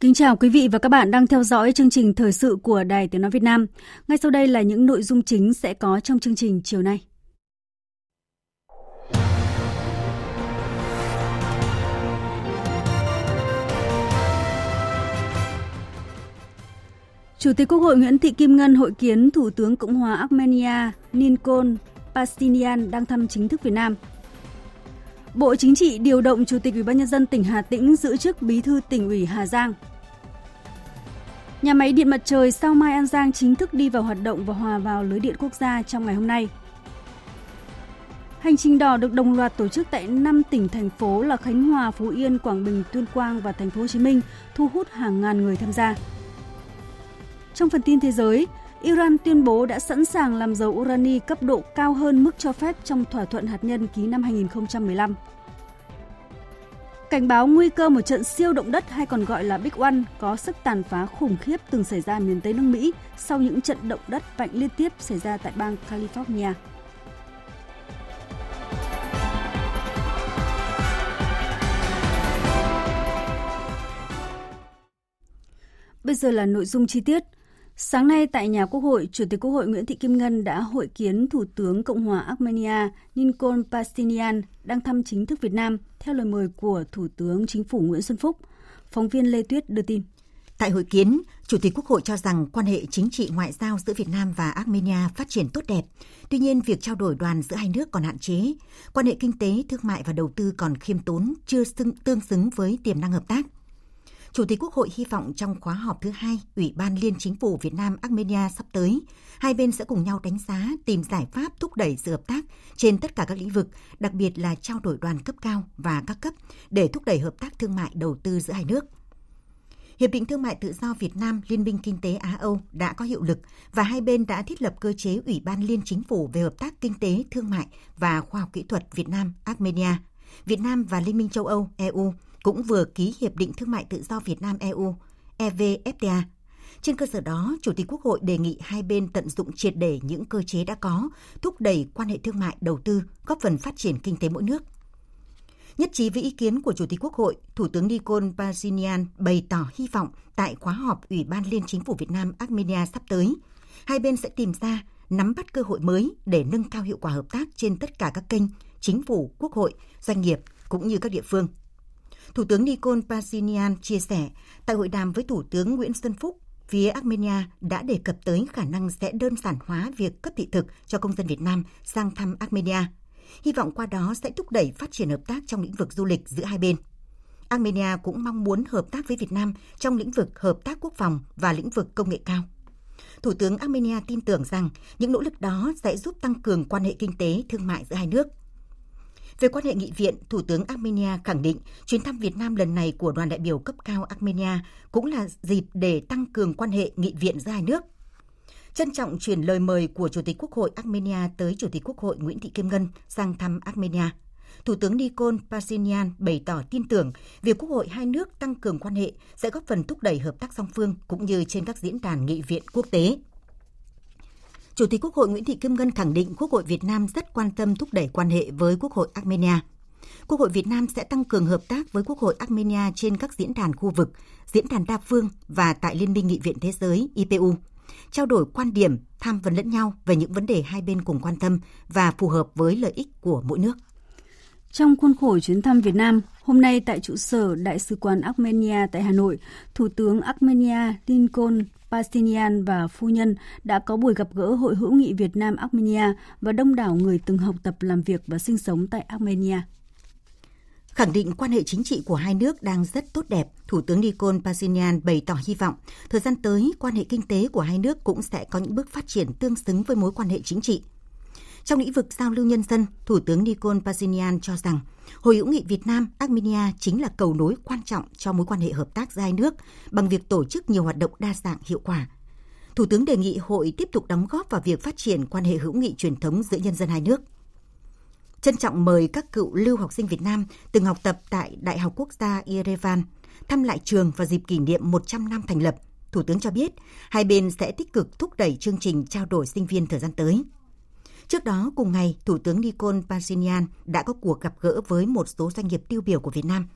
Kính chào quý vị và các bạn đang theo dõi chương trình thời sự của Đài Tiếng Nói Việt Nam. Ngay sau đây là những nội dung chính sẽ có trong chương trình chiều nay. Chủ tịch Quốc hội Nguyễn Thị Kim Ngân hội kiến Thủ tướng Cộng hòa Armenia Nikol Pashinyan đang thăm chính thức Việt Nam. Bộ Chính trị điều động Chủ tịch Ủy ban nhân dân tỉnh Hà Tĩnh giữ chức Bí thư tỉnh ủy Hà Giang. Nhà máy điện mặt trời Sao Mai An Giang chính thức đi vào hoạt động và hòa vào lưới điện quốc gia trong ngày hôm nay. Hành trình đỏ được đồng loạt tổ chức tại 5 tỉnh thành phố là Khánh Hòa, Phú Yên, Quảng Bình, Tuyên Quang và Thành phố Hồ Chí Minh thu hút hàng ngàn người tham gia. Trong phần tin thế giới, Iran tuyên bố đã sẵn sàng làm dầu urani cấp độ cao hơn mức cho phép trong thỏa thuận hạt nhân ký năm 2015. Cảnh báo nguy cơ một trận siêu động đất hay còn gọi là Big One có sức tàn phá khủng khiếp từng xảy ra miền Tây nước Mỹ sau những trận động đất mạnh liên tiếp xảy ra tại bang California. Bây giờ là nội dung chi tiết. Sáng nay tại nhà Quốc hội, Chủ tịch Quốc hội Nguyễn Thị Kim Ngân đã hội kiến Thủ tướng Cộng hòa Armenia Nikol Pashinyan đang thăm chính thức Việt Nam theo lời mời của Thủ tướng Chính phủ Nguyễn Xuân Phúc. Phóng viên Lê Tuyết đưa tin. Tại hội kiến, Chủ tịch Quốc hội cho rằng quan hệ chính trị ngoại giao giữa Việt Nam và Armenia phát triển tốt đẹp. Tuy nhiên, việc trao đổi đoàn giữa hai nước còn hạn chế. Quan hệ kinh tế, thương mại và đầu tư còn khiêm tốn, chưa xứng, tương xứng với tiềm năng hợp tác. Chủ tịch Quốc hội hy vọng trong khóa họp thứ hai Ủy ban Liên Chính phủ Việt Nam Armenia sắp tới, hai bên sẽ cùng nhau đánh giá, tìm giải pháp thúc đẩy sự hợp tác trên tất cả các lĩnh vực, đặc biệt là trao đổi đoàn cấp cao và các cấp để thúc đẩy hợp tác thương mại đầu tư giữa hai nước. Hiệp định Thương mại Tự do Việt Nam Liên minh Kinh tế Á-Âu đã có hiệu lực và hai bên đã thiết lập cơ chế Ủy ban Liên Chính phủ về hợp tác kinh tế, thương mại và khoa học kỹ thuật Việt Nam-Armenia, Việt Nam và Liên minh châu Âu EU cũng vừa ký Hiệp định Thương mại Tự do Việt Nam-EU, EVFTA. Trên cơ sở đó, Chủ tịch Quốc hội đề nghị hai bên tận dụng triệt để những cơ chế đã có, thúc đẩy quan hệ thương mại đầu tư, góp phần phát triển kinh tế mỗi nước. Nhất trí với ý kiến của Chủ tịch Quốc hội, Thủ tướng Nikol Pashinyan bày tỏ hy vọng tại khóa họp Ủy ban Liên Chính phủ Việt Nam Armenia sắp tới, hai bên sẽ tìm ra, nắm bắt cơ hội mới để nâng cao hiệu quả hợp tác trên tất cả các kênh, chính phủ, quốc hội, doanh nghiệp cũng như các địa phương. Thủ tướng Nikol Pashinyan chia sẻ, tại hội đàm với Thủ tướng Nguyễn Xuân Phúc, phía Armenia đã đề cập tới khả năng sẽ đơn giản hóa việc cấp thị thực cho công dân Việt Nam sang thăm Armenia. Hy vọng qua đó sẽ thúc đẩy phát triển hợp tác trong lĩnh vực du lịch giữa hai bên. Armenia cũng mong muốn hợp tác với Việt Nam trong lĩnh vực hợp tác quốc phòng và lĩnh vực công nghệ cao. Thủ tướng Armenia tin tưởng rằng những nỗ lực đó sẽ giúp tăng cường quan hệ kinh tế, thương mại giữa hai nước. Về quan hệ nghị viện, Thủ tướng Armenia khẳng định chuyến thăm Việt Nam lần này của đoàn đại biểu cấp cao Armenia cũng là dịp để tăng cường quan hệ nghị viện giữa hai nước. Trân trọng chuyển lời mời của Chủ tịch Quốc hội Armenia tới Chủ tịch Quốc hội Nguyễn Thị Kim Ngân sang thăm Armenia. Thủ tướng Nikol Pashinyan bày tỏ tin tưởng việc Quốc hội hai nước tăng cường quan hệ sẽ góp phần thúc đẩy hợp tác song phương cũng như trên các diễn đàn nghị viện quốc tế. Chủ tịch Quốc hội Nguyễn Thị Kim Ngân khẳng định Quốc hội Việt Nam rất quan tâm thúc đẩy quan hệ với Quốc hội Armenia. Quốc hội Việt Nam sẽ tăng cường hợp tác với Quốc hội Armenia trên các diễn đàn khu vực, diễn đàn đa phương và tại Liên minh Nghị viện Thế giới IPU, trao đổi quan điểm, tham vấn lẫn nhau về những vấn đề hai bên cùng quan tâm và phù hợp với lợi ích của mỗi nước. Trong khuôn khổ chuyến thăm Việt Nam, hôm nay tại trụ sở Đại sứ quán Armenia tại Hà Nội, Thủ tướng Armenia Lincoln. Pashinyan và phu nhân đã có buổi gặp gỡ Hội hữu nghị Việt Nam Armenia và đông đảo người từng học tập làm việc và sinh sống tại Armenia. Khẳng định quan hệ chính trị của hai nước đang rất tốt đẹp, Thủ tướng Nikol Pashinyan bày tỏ hy vọng thời gian tới quan hệ kinh tế của hai nước cũng sẽ có những bước phát triển tương xứng với mối quan hệ chính trị. Trong lĩnh vực giao lưu nhân dân, Thủ tướng Nikol Pashinyan cho rằng Hội hữu nghị Việt Nam Armenia chính là cầu nối quan trọng cho mối quan hệ hợp tác giữa hai nước bằng việc tổ chức nhiều hoạt động đa dạng hiệu quả. Thủ tướng đề nghị hội tiếp tục đóng góp vào việc phát triển quan hệ hữu nghị truyền thống giữa nhân dân hai nước. Trân trọng mời các cựu lưu học sinh Việt Nam từng học tập tại Đại học Quốc gia Yerevan, thăm lại trường vào dịp kỷ niệm 100 năm thành lập. Thủ tướng cho biết, hai bên sẽ tích cực thúc đẩy chương trình trao đổi sinh viên thời gian tới. Trước đó, cùng ngày, Thủ tướng Nikol Pashinyan đã có cuộc gặp gỡ với một số doanh nghiệp tiêu biểu của Việt Nam.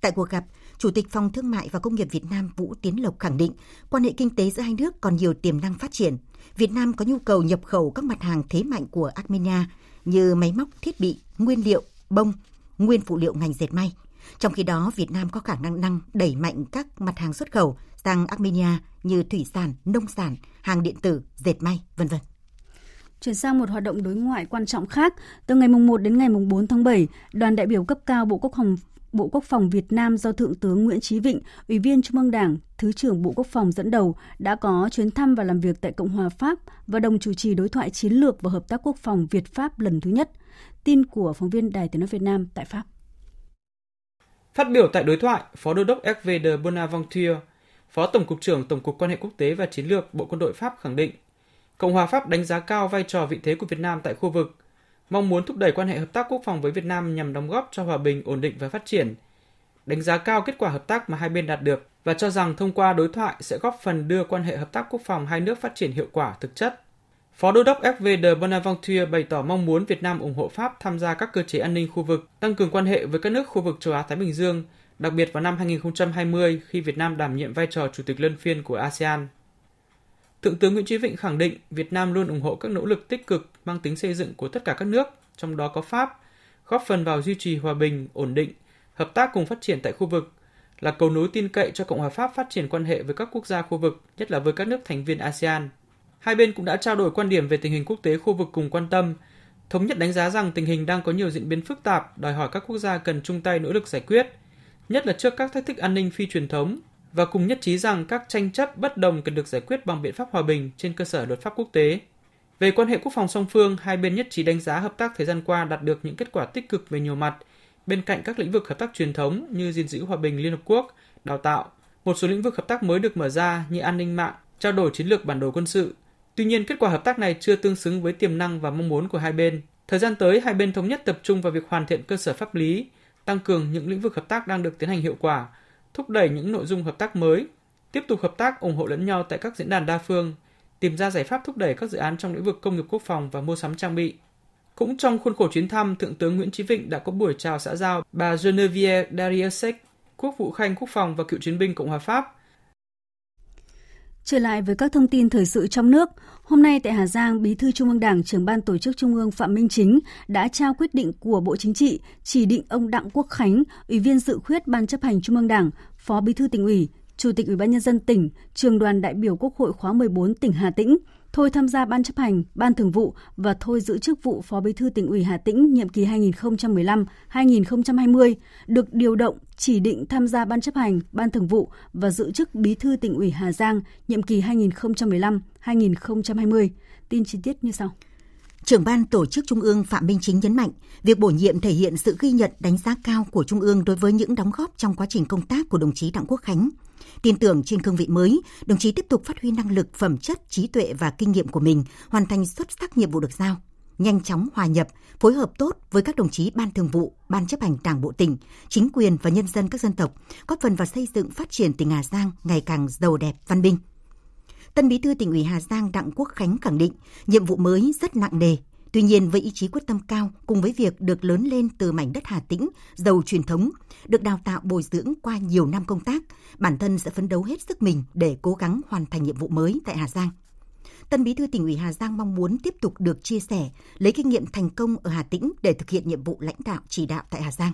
Tại cuộc gặp, Chủ tịch Phòng Thương mại và Công nghiệp Việt Nam Vũ Tiến Lộc khẳng định quan hệ kinh tế giữa hai nước còn nhiều tiềm năng phát triển. Việt Nam có nhu cầu nhập khẩu các mặt hàng thế mạnh của Armenia như máy móc, thiết bị, nguyên liệu, bông, nguyên phụ liệu ngành dệt may. Trong khi đó, Việt Nam có khả năng năng đẩy mạnh các mặt hàng xuất khẩu sang Armenia như thủy sản, nông sản, hàng điện tử, dệt may, vân vân. Chuyển sang một hoạt động đối ngoại quan trọng khác, từ ngày 1 đến ngày 4 tháng 7, đoàn đại biểu cấp cao Bộ Quốc phòng Bộ Quốc phòng Việt Nam do Thượng tướng Nguyễn Chí Vịnh, Ủy viên Trung ương Đảng, Thứ trưởng Bộ Quốc phòng dẫn đầu đã có chuyến thăm và làm việc tại Cộng hòa Pháp và đồng chủ trì đối thoại chiến lược và hợp tác quốc phòng Việt-Pháp lần thứ nhất. Tin của phóng viên Đài Tiếng nói Việt Nam tại Pháp. Phát biểu tại đối thoại, Phó Đô đốc FV de Bonaventure, Phó Tổng cục trưởng Tổng cục Quan hệ Quốc tế và Chiến lược Bộ Quân đội Pháp khẳng định, Cộng hòa Pháp đánh giá cao vai trò vị thế của Việt Nam tại khu vực, mong muốn thúc đẩy quan hệ hợp tác quốc phòng với Việt Nam nhằm đóng góp cho hòa bình, ổn định và phát triển, đánh giá cao kết quả hợp tác mà hai bên đạt được và cho rằng thông qua đối thoại sẽ góp phần đưa quan hệ hợp tác quốc phòng hai nước phát triển hiệu quả thực chất. Phó Đô đốc FV de Bonaventure bày tỏ mong muốn Việt Nam ủng hộ Pháp tham gia các cơ chế an ninh khu vực, tăng cường quan hệ với các nước khu vực châu Á-Thái Bình Dương, đặc biệt vào năm 2020 khi Việt Nam đảm nhiệm vai trò chủ tịch luân phiên của ASEAN. Thượng tướng Nguyễn Chí Vịnh khẳng định Việt Nam luôn ủng hộ các nỗ lực tích cực mang tính xây dựng của tất cả các nước, trong đó có Pháp, góp phần vào duy trì hòa bình, ổn định, hợp tác cùng phát triển tại khu vực, là cầu nối tin cậy cho Cộng hòa Pháp phát triển quan hệ với các quốc gia khu vực, nhất là với các nước thành viên ASEAN. Hai bên cũng đã trao đổi quan điểm về tình hình quốc tế khu vực cùng quan tâm, thống nhất đánh giá rằng tình hình đang có nhiều diễn biến phức tạp, đòi hỏi các quốc gia cần chung tay nỗ lực giải quyết, nhất là trước các thách thức an ninh phi truyền thống và cùng nhất trí rằng các tranh chấp bất đồng cần được giải quyết bằng biện pháp hòa bình trên cơ sở luật pháp quốc tế. Về quan hệ quốc phòng song phương, hai bên nhất trí đánh giá hợp tác thời gian qua đạt được những kết quả tích cực về nhiều mặt, bên cạnh các lĩnh vực hợp tác truyền thống như gìn giữ hòa bình Liên Hợp Quốc, đào tạo. Một số lĩnh vực hợp tác mới được mở ra như an ninh mạng, trao đổi chiến lược bản đồ quân sự. Tuy nhiên, kết quả hợp tác này chưa tương xứng với tiềm năng và mong muốn của hai bên. Thời gian tới, hai bên thống nhất tập trung vào việc hoàn thiện cơ sở pháp lý, tăng cường những lĩnh vực hợp tác đang được tiến hành hiệu quả, thúc đẩy những nội dung hợp tác mới, tiếp tục hợp tác ủng hộ lẫn nhau tại các diễn đàn đa phương, tìm ra giải pháp thúc đẩy các dự án trong lĩnh vực công nghiệp quốc phòng và mua sắm trang bị. Cũng trong khuôn khổ chuyến thăm, Thượng tướng Nguyễn Chí Vịnh đã có buổi chào xã giao bà Genevieve Dariussec, Quốc vụ Khanh Quốc phòng và cựu chiến binh Cộng hòa Pháp. Trở lại với các thông tin thời sự trong nước, hôm nay tại Hà Giang, Bí thư Trung ương Đảng, trưởng ban tổ chức Trung ương Phạm Minh Chính đã trao quyết định của Bộ Chính trị chỉ định ông Đặng Quốc Khánh, Ủy viên dự khuyết Ban chấp hành Trung ương Đảng, Phó Bí thư tỉnh ủy, Chủ tịch Ủy ban nhân dân tỉnh, Trường đoàn đại biểu Quốc hội khóa 14 tỉnh Hà Tĩnh, thôi tham gia ban chấp hành, ban thường vụ và thôi giữ chức vụ Phó Bí thư tỉnh ủy Hà Tĩnh nhiệm kỳ 2015-2020, được điều động chỉ định tham gia ban chấp hành, ban thường vụ và giữ chức Bí thư tỉnh ủy Hà Giang nhiệm kỳ 2015-2020. Tin chi tiết như sau. Trưởng ban tổ chức Trung ương Phạm Minh Chính nhấn mạnh, việc bổ nhiệm thể hiện sự ghi nhận đánh giá cao của Trung ương đối với những đóng góp trong quá trình công tác của đồng chí Đặng Quốc Khánh. Tin tưởng trên cương vị mới, đồng chí tiếp tục phát huy năng lực, phẩm chất, trí tuệ và kinh nghiệm của mình, hoàn thành xuất sắc nhiệm vụ được giao nhanh chóng hòa nhập, phối hợp tốt với các đồng chí ban thường vụ, ban chấp hành đảng bộ tỉnh, chính quyền và nhân dân các dân tộc, góp phần vào xây dựng phát triển tỉnh Hà Giang ngày càng giàu đẹp, văn minh. Tân Bí thư tỉnh ủy Hà Giang Đặng Quốc Khánh khẳng định nhiệm vụ mới rất nặng nề. Tuy nhiên với ý chí quyết tâm cao cùng với việc được lớn lên từ mảnh đất Hà Tĩnh giàu truyền thống, được đào tạo bồi dưỡng qua nhiều năm công tác, bản thân sẽ phấn đấu hết sức mình để cố gắng hoàn thành nhiệm vụ mới tại Hà Giang. Tân Bí thư tỉnh ủy Hà Giang mong muốn tiếp tục được chia sẻ, lấy kinh nghiệm thành công ở Hà Tĩnh để thực hiện nhiệm vụ lãnh đạo chỉ đạo tại Hà Giang.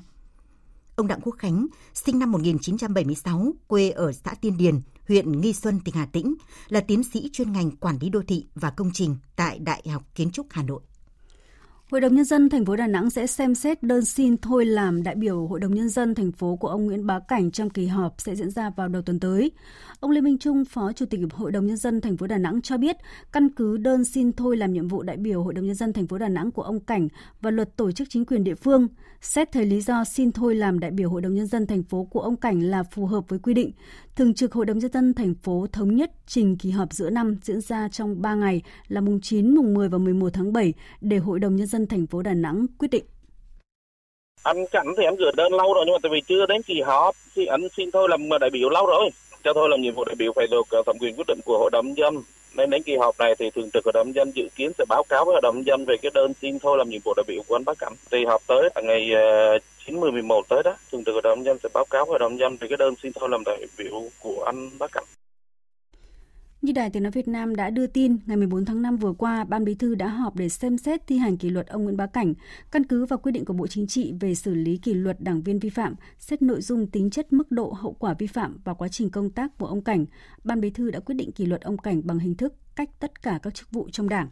Ông Đặng Quốc Khánh, sinh năm 1976, quê ở xã Tiên Điền, huyện Nghi Xuân, tỉnh Hà Tĩnh, là tiến sĩ chuyên ngành quản lý đô thị và công trình tại Đại học Kiến trúc Hà Nội. Hội đồng nhân dân thành phố Đà Nẵng sẽ xem xét đơn xin thôi làm đại biểu Hội đồng nhân dân thành phố của ông Nguyễn Bá Cảnh trong kỳ họp sẽ diễn ra vào đầu tuần tới. Ông Lê Minh Trung, Phó Chủ tịch Hội đồng nhân dân thành phố Đà Nẵng cho biết, căn cứ đơn xin thôi làm nhiệm vụ đại biểu Hội đồng nhân dân thành phố Đà Nẵng của ông Cảnh và luật tổ chức chính quyền địa phương, xét thấy lý do xin thôi làm đại biểu Hội đồng nhân dân thành phố của ông Cảnh là phù hợp với quy định. Thường trực Hội đồng nhân dân thành phố thống nhất trình kỳ họp giữa năm diễn ra trong 3 ngày là mùng 9, mùng 10 và 11 tháng 7 để Hội đồng nhân dân thành phố Đà Nẵng quyết định. Anh Cảnh thì anh gửi đơn lâu rồi nhưng mà tại vì chưa đến kỳ họp thì anh xin thôi làm đại biểu lâu rồi. Cho thôi làm nhiệm vụ đại biểu phải được ờ, thẩm quyền quyết định của hội đồng dân. Nên đến kỳ họp này thì thường trực hội đồng dân dự kiến sẽ báo cáo với hội đồng dân về cái đơn xin thôi làm nhiệm vụ đại biểu của anh Bác Cảnh. Thì họp tới ngày ờ, 9 10 11 tới đó, thường trực hội đồng dân sẽ báo cáo hội đồng dân về cái đơn xin thôi làm đại biểu của anh Bá Cảnh. Như Đài Tiếng Nói Việt Nam đã đưa tin, ngày 14 tháng 5 vừa qua, Ban Bí thư đã họp để xem xét thi hành kỷ luật ông Nguyễn Bá Cảnh, căn cứ vào quyết định của Bộ Chính trị về xử lý kỷ luật đảng viên vi phạm, xét nội dung tính chất mức độ hậu quả vi phạm và quá trình công tác của ông Cảnh. Ban Bí thư đã quyết định kỷ luật ông Cảnh bằng hình thức cách tất cả các chức vụ trong Đảng.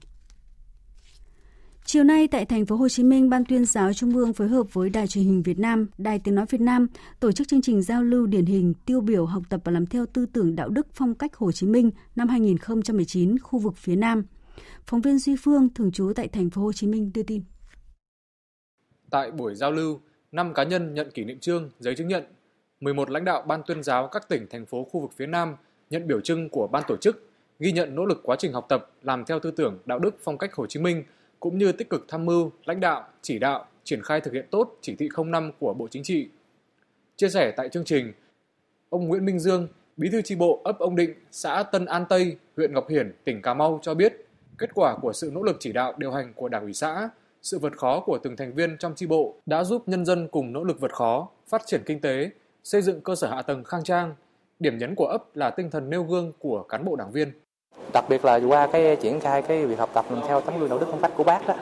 Chiều nay tại thành phố Hồ Chí Minh, Ban tuyên giáo Trung ương phối hợp với Đài truyền hình Việt Nam, Đài Tiếng nói Việt Nam tổ chức chương trình giao lưu điển hình tiêu biểu học tập và làm theo tư tưởng đạo đức phong cách Hồ Chí Minh năm 2019 khu vực phía Nam. Phóng viên Duy Phương thường trú tại thành phố Hồ Chí Minh đưa tin. Tại buổi giao lưu, 5 cá nhân nhận kỷ niệm trương, giấy chứng nhận, 11 lãnh đạo ban tuyên giáo các tỉnh thành phố khu vực phía Nam nhận biểu trưng của ban tổ chức, ghi nhận nỗ lực quá trình học tập làm theo tư tưởng đạo đức phong cách Hồ Chí Minh – cũng như tích cực tham mưu, lãnh đạo, chỉ đạo, triển khai thực hiện tốt chỉ thị 05 của Bộ Chính trị. Chia sẻ tại chương trình, ông Nguyễn Minh Dương, Bí thư tri bộ ấp Ông Định, xã Tân An Tây, huyện Ngọc Hiển, tỉnh Cà Mau cho biết, kết quả của sự nỗ lực chỉ đạo điều hành của Đảng ủy xã, sự vượt khó của từng thành viên trong tri bộ đã giúp nhân dân cùng nỗ lực vượt khó, phát triển kinh tế, xây dựng cơ sở hạ tầng khang trang. Điểm nhấn của ấp là tinh thần nêu gương của cán bộ đảng viên đặc biệt là qua cái triển khai cái việc học tập theo tấm gương đạo đức phong cách của bác đó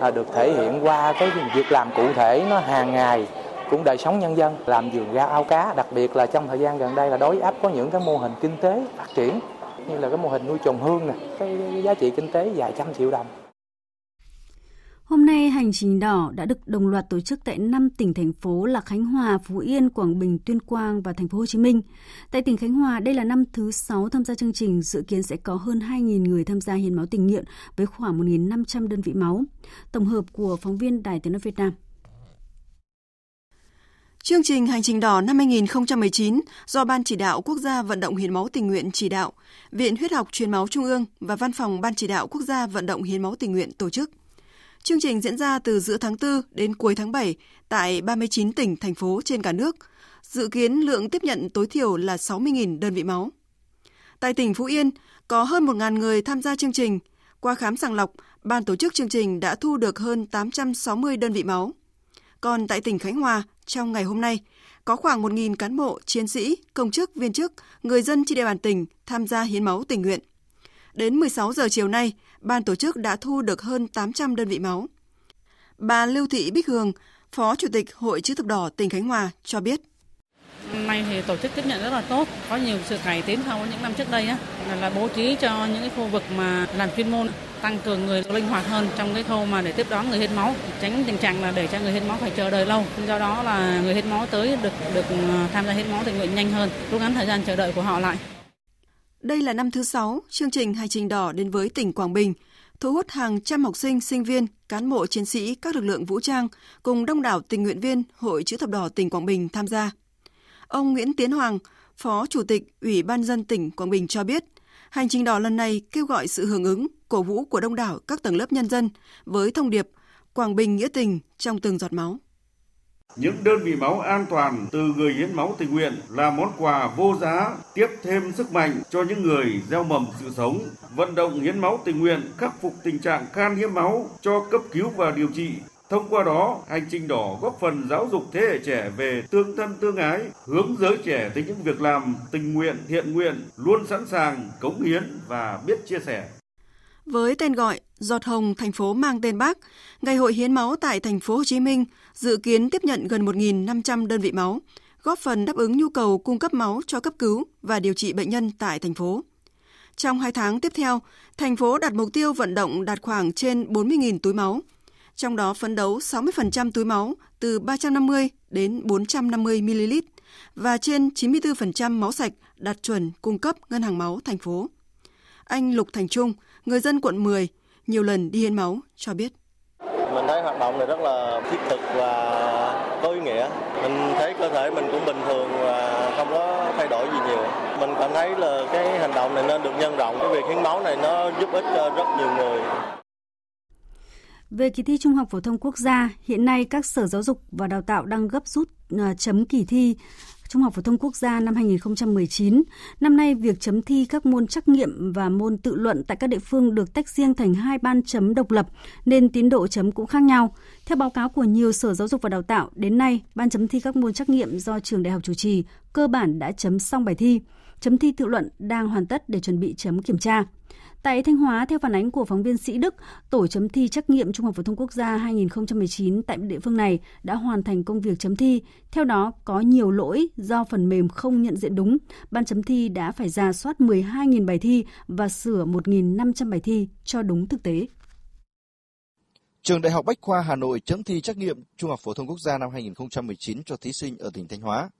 à, được thể hiện qua cái việc làm cụ thể nó hàng ngày cũng đời sống nhân dân làm vườn ra ao cá. Đặc biệt là trong thời gian gần đây là đối áp có những cái mô hình kinh tế phát triển như là cái mô hình nuôi trồng hương nè cái giá trị kinh tế vài trăm triệu đồng. Hôm nay, hành trình đỏ đã được đồng loạt tổ chức tại 5 tỉnh thành phố là Khánh Hòa, Phú Yên, Quảng Bình, Tuyên Quang và thành phố Hồ Chí Minh. Tại tỉnh Khánh Hòa, đây là năm thứ 6 tham gia chương trình, dự kiến sẽ có hơn 2.000 người tham gia hiến máu tình nguyện với khoảng 1.500 đơn vị máu. Tổng hợp của phóng viên Đài Tiếng nói Việt Nam. Chương trình Hành trình đỏ năm 2019 do Ban chỉ đạo quốc gia vận động hiến máu tình nguyện chỉ đạo, Viện Huyết học Truyền máu Trung ương và Văn phòng Ban chỉ đạo quốc gia vận động hiến máu tình nguyện tổ chức. Chương trình diễn ra từ giữa tháng 4 đến cuối tháng 7 tại 39 tỉnh, thành phố trên cả nước. Dự kiến lượng tiếp nhận tối thiểu là 60.000 đơn vị máu. Tại tỉnh Phú Yên, có hơn 1.000 người tham gia chương trình. Qua khám sàng lọc, ban tổ chức chương trình đã thu được hơn 860 đơn vị máu. Còn tại tỉnh Khánh Hòa, trong ngày hôm nay, có khoảng 1.000 cán bộ, chiến sĩ, công chức, viên chức, người dân trên địa bàn tỉnh tham gia hiến máu tình nguyện. Đến 16 giờ chiều nay, ban tổ chức đã thu được hơn 800 đơn vị máu. Bà Lưu Thị Bích Hương, Phó Chủ tịch Hội Chữ thập đỏ tỉnh Khánh Hòa cho biết. Năm nay thì tổ chức tiếp nhận rất là tốt, có nhiều sự cải tiến so với những năm trước đây á, là, là bố trí cho những cái khu vực mà làm chuyên môn tăng cường người linh hoạt hơn trong cái khâu mà để tiếp đón người hiến máu, tránh tình trạng là để cho người hiến máu phải chờ đợi lâu. Do đó là người hiến máu tới được được ờ, tham gia hiến máu tình nguyện nhanh hơn, rút ngắn thời gian chờ đợi của họ lại. Đây là năm thứ 6, chương trình Hành trình đỏ đến với tỉnh Quảng Bình, thu hút hàng trăm học sinh, sinh viên, cán bộ chiến sĩ các lực lượng vũ trang cùng đông đảo tình nguyện viên Hội Chữ thập đỏ tỉnh Quảng Bình tham gia. Ông Nguyễn Tiến Hoàng, Phó Chủ tịch Ủy ban dân tỉnh Quảng Bình cho biết, hành trình đỏ lần này kêu gọi sự hưởng ứng, cổ vũ của đông đảo các tầng lớp nhân dân với thông điệp Quảng Bình nghĩa tình trong từng giọt máu. Những đơn vị máu an toàn từ người hiến máu tình nguyện là món quà vô giá, tiếp thêm sức mạnh cho những người gieo mầm sự sống. Vận động hiến máu tình nguyện khắc phục tình trạng khan hiếm máu cho cấp cứu và điều trị. Thông qua đó, hành trình đỏ góp phần giáo dục thế hệ trẻ về tương thân tương ái, hướng giới trẻ tới những việc làm tình nguyện, thiện nguyện, luôn sẵn sàng cống hiến và biết chia sẻ. Với tên gọi Giọt Hồng thành phố mang tên Bác, Ngày hội hiến máu tại thành phố Hồ Chí Minh dự kiến tiếp nhận gần 1.500 đơn vị máu, góp phần đáp ứng nhu cầu cung cấp máu cho cấp cứu và điều trị bệnh nhân tại thành phố. Trong hai tháng tiếp theo, thành phố đặt mục tiêu vận động đạt khoảng trên 40.000 túi máu. trong đó phấn đấu 60% túi máu từ 350 đến 450 ml và trên 94% máu sạch đạt chuẩn cung cấp ngân hàng máu thành phố. Anh Lục Thành Trung, người dân quận 10, nhiều lần đi hiến máu cho biết. Mình thấy hoạt động này rất là thiết thực và có ý nghĩa. Mình thấy cơ thể mình cũng bình thường và không có thay đổi gì nhiều. Mình cảm thấy là cái hành động này nên được nhân rộng. Cái việc hiến máu này nó giúp ích cho rất nhiều người. Về kỳ thi Trung học phổ thông quốc gia, hiện nay các sở giáo dục và đào tạo đang gấp rút à, chấm kỳ thi Trung học phổ thông quốc gia năm 2019. Năm nay, việc chấm thi các môn trắc nghiệm và môn tự luận tại các địa phương được tách riêng thành hai ban chấm độc lập, nên tiến độ chấm cũng khác nhau. Theo báo cáo của nhiều sở giáo dục và đào tạo, đến nay, ban chấm thi các môn trắc nghiệm do trường đại học chủ trì cơ bản đã chấm xong bài thi. Chấm thi tự luận đang hoàn tất để chuẩn bị chấm kiểm tra. Tại Thanh Hóa, theo phản ánh của phóng viên Sĩ Đức, tổ chấm thi trắc nghiệm Trung học phổ thông quốc gia 2019 tại địa phương này đã hoàn thành công việc chấm thi. Theo đó, có nhiều lỗi do phần mềm không nhận diện đúng. Ban chấm thi đã phải ra soát 12.000 bài thi và sửa 1.500 bài thi cho đúng thực tế. Trường Đại học Bách khoa Hà Nội chấm thi trắc nghiệm Trung học phổ thông quốc gia năm 2019 cho thí sinh ở tỉnh Thanh Hóa.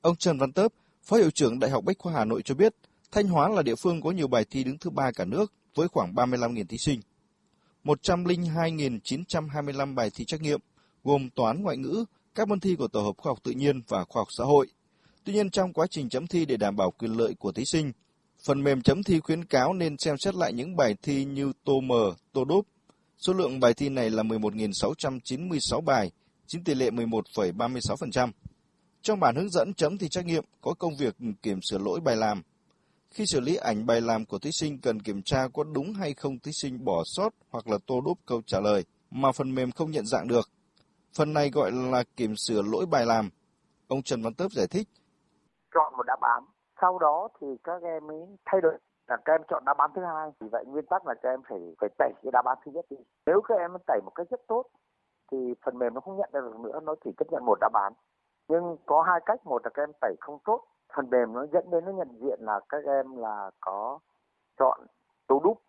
Ông Trần Văn Tớp, Phó Hiệu trưởng Đại học Bách khoa Hà Nội cho biết, Thanh Hóa là địa phương có nhiều bài thi đứng thứ ba cả nước với khoảng 35.000 thí sinh. 102.925 bài thi trắc nghiệm gồm toán ngoại ngữ, các môn thi của tổ hợp khoa học tự nhiên và khoa học xã hội. Tuy nhiên trong quá trình chấm thi để đảm bảo quyền lợi của thí sinh, phần mềm chấm thi khuyến cáo nên xem xét lại những bài thi như tô mờ, tô đốp. Số lượng bài thi này là 11.696 bài, chiếm tỷ lệ 11,36%. Trong bản hướng dẫn chấm thi trắc nghiệm có công việc kiểm sửa lỗi bài làm, khi xử lý ảnh bài làm của thí sinh cần kiểm tra có đúng hay không thí sinh bỏ sót hoặc là tô đúp câu trả lời mà phần mềm không nhận dạng được. Phần này gọi là kiểm sửa lỗi bài làm. Ông Trần Văn Tớp giải thích. Chọn một đáp án, sau đó thì các em mới thay đổi. Là các em chọn đáp án thứ hai. Vì vậy nguyên tắc là các em phải phải tẩy cái đáp án thứ nhất đi. Nếu các em tẩy một cách rất tốt thì phần mềm nó không nhận ra được nữa. Nó chỉ chấp nhận một đáp án. Nhưng có hai cách. Một là các em tẩy không tốt phần mềm nó dẫn đến nó nhận diện là các em là có chọn tô đúc.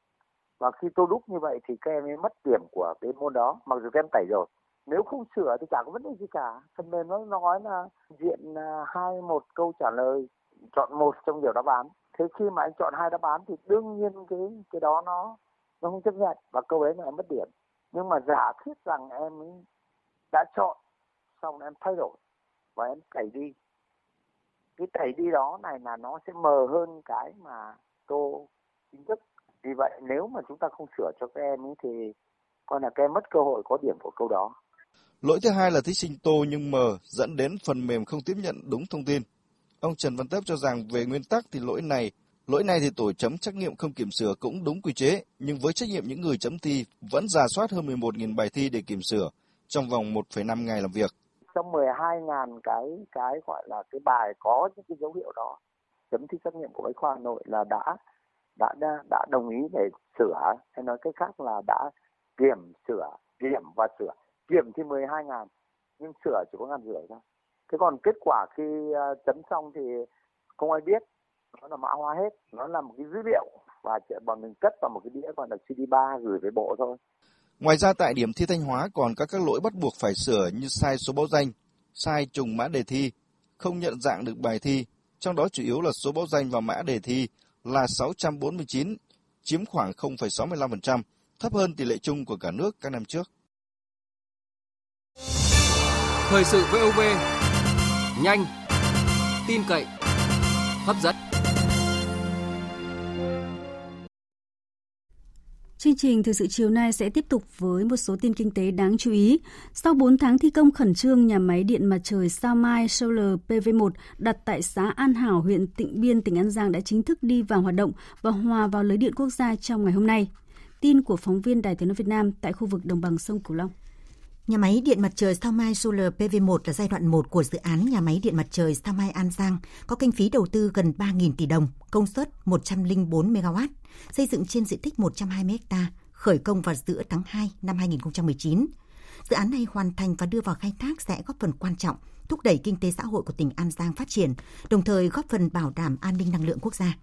Và khi tô đúc như vậy thì các em ấy mất điểm của cái môn đó, mặc dù các em tẩy rồi. Nếu không sửa thì chả có vấn đề gì cả. Phần mềm nó nói là diện à, hai một câu trả lời, chọn một trong nhiều đáp án. Thế khi mà anh chọn hai đáp án thì đương nhiên cái cái đó nó nó không chấp nhận và câu ấy là em mất điểm. Nhưng mà giả thiết rằng em đã chọn, xong em thay đổi và em cày đi cái thầy đi đó này là nó sẽ mờ hơn cái mà tô chính thức. Vì vậy nếu mà chúng ta không sửa cho các em ấy thì coi là các em mất cơ hội có điểm của câu đó. Lỗi thứ hai là thí sinh tô nhưng mờ dẫn đến phần mềm không tiếp nhận đúng thông tin. Ông Trần Văn Tấp cho rằng về nguyên tắc thì lỗi này, lỗi này thì tổ chấm trắc nghiệm không kiểm sửa cũng đúng quy chế, nhưng với trách nhiệm những người chấm thi vẫn giả soát hơn 11.000 bài thi để kiểm sửa trong vòng 1,5 ngày làm việc trong 12 ngàn cái cái gọi là cái bài có những cái dấu hiệu đó chấm thi trắc nghiệm của Bách khoa Hà Nội là đã đã đã, đã đồng ý để sửa hay nói cách khác là đã kiểm sửa kiểm và sửa. Kiểm thì 12 ngàn nhưng sửa chỉ có ngàn rưỡi thôi. Thế còn kết quả khi ờ, chấm xong thì không ai biết nó là mã hóa hết nó là một cái dữ liệu và bọn mình cất vào một cái đĩa gọi là CD3 gửi về bộ thôi. Ngoài ra tại điểm thi Thanh Hóa còn có các lỗi bắt buộc phải sửa như sai số báo danh, sai trùng mã đề thi, không nhận dạng được bài thi, trong đó chủ yếu là số báo danh và mã đề thi là 649, chiếm khoảng 0,65%, thấp hơn tỷ lệ chung của cả nước các năm trước. Thời sự VOV, nhanh, tin cậy, hấp dẫn. Chương trình thời sự chiều nay sẽ tiếp tục với một số tin kinh tế đáng chú ý. Sau 4 tháng thi công khẩn trương, nhà máy điện mặt trời Sao Mai Solar PV1 đặt tại xã An Hảo, huyện Tịnh Biên, tỉnh An Giang đã chính thức đi vào hoạt động và hòa vào lưới điện quốc gia trong ngày hôm nay. Tin của phóng viên Đài tiếng nói Việt Nam tại khu vực đồng bằng sông Cửu Long. Nhà máy điện mặt trời Sao Mai Solar PV1 là giai đoạn 1 của dự án nhà máy điện mặt trời Sao Mai An Giang, có kinh phí đầu tư gần 3.000 tỷ đồng, công suất 104 MW, xây dựng trên diện tích 120 ha, khởi công vào giữa tháng 2 năm 2019. Dự án này hoàn thành và đưa vào khai thác sẽ góp phần quan trọng thúc đẩy kinh tế xã hội của tỉnh An Giang phát triển, đồng thời góp phần bảo đảm an ninh năng lượng quốc gia.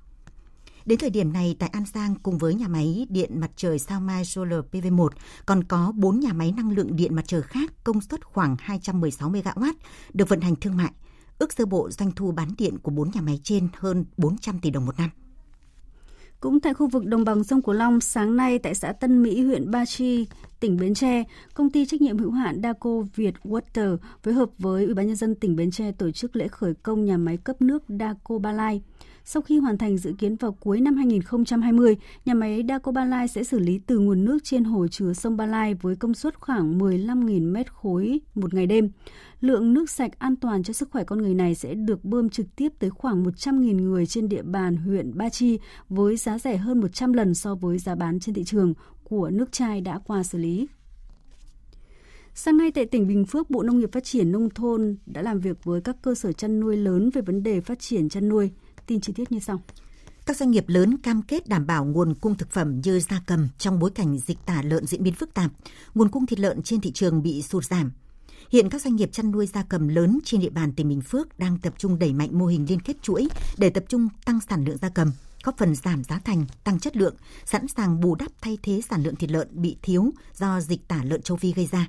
Đến thời điểm này, tại An Giang cùng với nhà máy điện mặt trời Sao Mai Solar PV1 còn có 4 nhà máy năng lượng điện mặt trời khác công suất khoảng 216 MW được vận hành thương mại. Ước sơ bộ doanh thu bán điện của 4 nhà máy trên hơn 400 tỷ đồng một năm. Cũng tại khu vực đồng bằng sông Cửu Long, sáng nay tại xã Tân Mỹ, huyện Ba Chi, tỉnh Bến Tre, công ty trách nhiệm hữu hạn Daco Việt Water phối hợp với Ủy ban nhân dân tỉnh Bến Tre tổ chức lễ khởi công nhà máy cấp nước Daco Ba Lai. Sau khi hoàn thành dự kiến vào cuối năm 2020, nhà máy Daco Ba Lai sẽ xử lý từ nguồn nước trên hồ chứa sông Ba Lai với công suất khoảng 15.000 mét khối một ngày đêm. Lượng nước sạch an toàn cho sức khỏe con người này sẽ được bơm trực tiếp tới khoảng 100.000 người trên địa bàn huyện Ba Chi với giá rẻ hơn 100 lần so với giá bán trên thị trường của nước chai đã qua xử lý. Sáng nay tại tỉnh Bình Phước, Bộ Nông nghiệp Phát triển Nông thôn đã làm việc với các cơ sở chăn nuôi lớn về vấn đề phát triển chăn nuôi. Tin chi tiết như sau. Các doanh nghiệp lớn cam kết đảm bảo nguồn cung thực phẩm như gia cầm trong bối cảnh dịch tả lợn diễn biến phức tạp, nguồn cung thịt lợn trên thị trường bị sụt giảm. Hiện các doanh nghiệp chăn nuôi gia cầm lớn trên địa bàn tỉnh Bình Phước đang tập trung đẩy mạnh mô hình liên kết chuỗi để tập trung tăng sản lượng gia cầm, góp phần giảm giá thành, tăng chất lượng, sẵn sàng bù đắp thay thế sản lượng thịt lợn bị thiếu do dịch tả lợn châu Phi gây ra.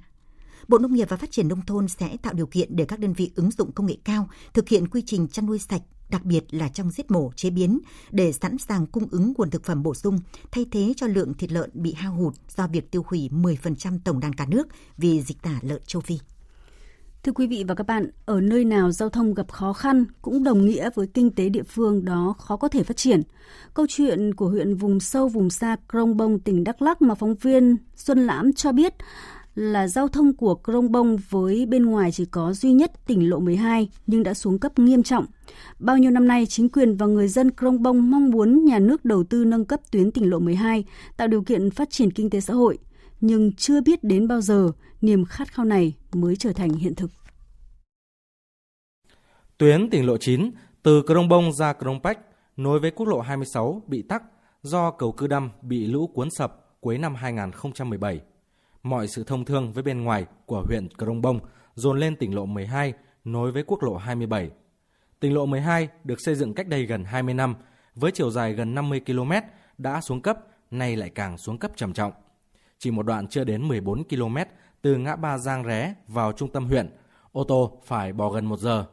Bộ Nông nghiệp và Phát triển Nông thôn sẽ tạo điều kiện để các đơn vị ứng dụng công nghệ cao thực hiện quy trình chăn nuôi sạch, đặc biệt là trong giết mổ, chế biến, để sẵn sàng cung ứng nguồn thực phẩm bổ sung, thay thế cho lượng thịt lợn bị hao hụt do việc tiêu hủy 10% tổng đàn cả nước vì dịch tả lợn châu Phi. Thưa quý vị và các bạn, ở nơi nào giao thông gặp khó khăn cũng đồng nghĩa với kinh tế địa phương đó khó có thể phát triển. Câu chuyện của huyện vùng sâu vùng xa Krông Bông tỉnh Đắk Lắk mà phóng viên Xuân Lãm cho biết là giao thông của Krông Bông với bên ngoài chỉ có duy nhất tỉnh lộ 12 nhưng đã xuống cấp nghiêm trọng. Bao nhiêu năm nay, chính quyền và người dân Krông Bông mong muốn nhà nước đầu tư nâng cấp tuyến tỉnh lộ 12, tạo điều kiện phát triển kinh tế xã hội. Nhưng chưa biết đến bao giờ niềm khát khao này mới trở thành hiện thực. Tuyến tỉnh lộ 9 từ Krông Bông ra Krông Pách nối với quốc lộ 26 bị tắc do cầu Cư đâm bị lũ cuốn sập cuối năm 2017 mọi sự thông thương với bên ngoài của huyện Crong Bông dồn lên tỉnh lộ 12 nối với quốc lộ 27. Tỉnh lộ 12 được xây dựng cách đây gần 20 năm với chiều dài gần 50 km đã xuống cấp, nay lại càng xuống cấp trầm trọng. Chỉ một đoạn chưa đến 14 km từ ngã ba Giang Ré vào trung tâm huyện, ô tô phải bỏ gần một giờ.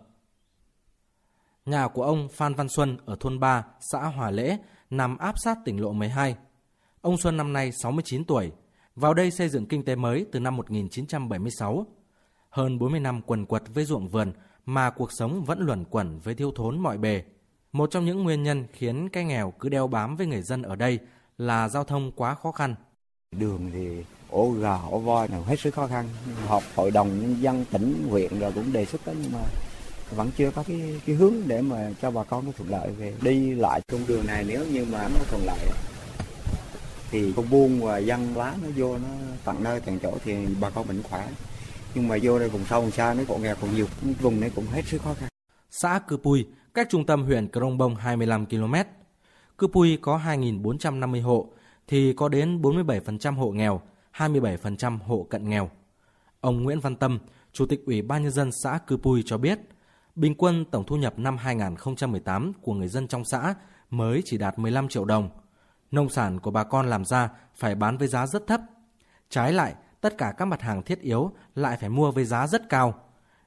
Nhà của ông Phan Văn Xuân ở thôn 3, xã Hòa Lễ nằm áp sát tỉnh lộ 12. Ông Xuân năm nay 69 tuổi, vào đây xây dựng kinh tế mới từ năm 1976. Hơn 40 năm quần quật với ruộng vườn mà cuộc sống vẫn luẩn quẩn với thiếu thốn mọi bề. Một trong những nguyên nhân khiến cái nghèo cứ đeo bám với người dân ở đây là giao thông quá khó khăn. Đường thì ổ gà, ổ voi nào hết sức khó khăn. Họp hội đồng nhân dân tỉnh, huyện rồi cũng đề xuất đó nhưng mà vẫn chưa có cái cái hướng để mà cho bà con nó thuận lợi về đi lại con đường này nếu như mà nó thuận lợi thì con buôn và dân lá nó vô nó tận nơi, tận chỗ thì bà con mình khỏe nhưng mà vô đây vùng sâu vùng xa nó còn nghèo còn nhiều vùng này cũng hết sức khó khăn. Xã Cư Pui, cách trung tâm huyện Krông Bông 25 km Cư Pui có 2.450 hộ, thì có đến 47% hộ nghèo 27% hộ cận nghèo. Ông Nguyễn Văn Tâm, Chủ tịch Ủy ban Nhân dân xã Cư Pui cho biết, bình quân tổng thu nhập năm 2018 của người dân trong xã mới chỉ đạt 15 triệu đồng – nông sản của bà con làm ra phải bán với giá rất thấp. Trái lại, tất cả các mặt hàng thiết yếu lại phải mua với giá rất cao.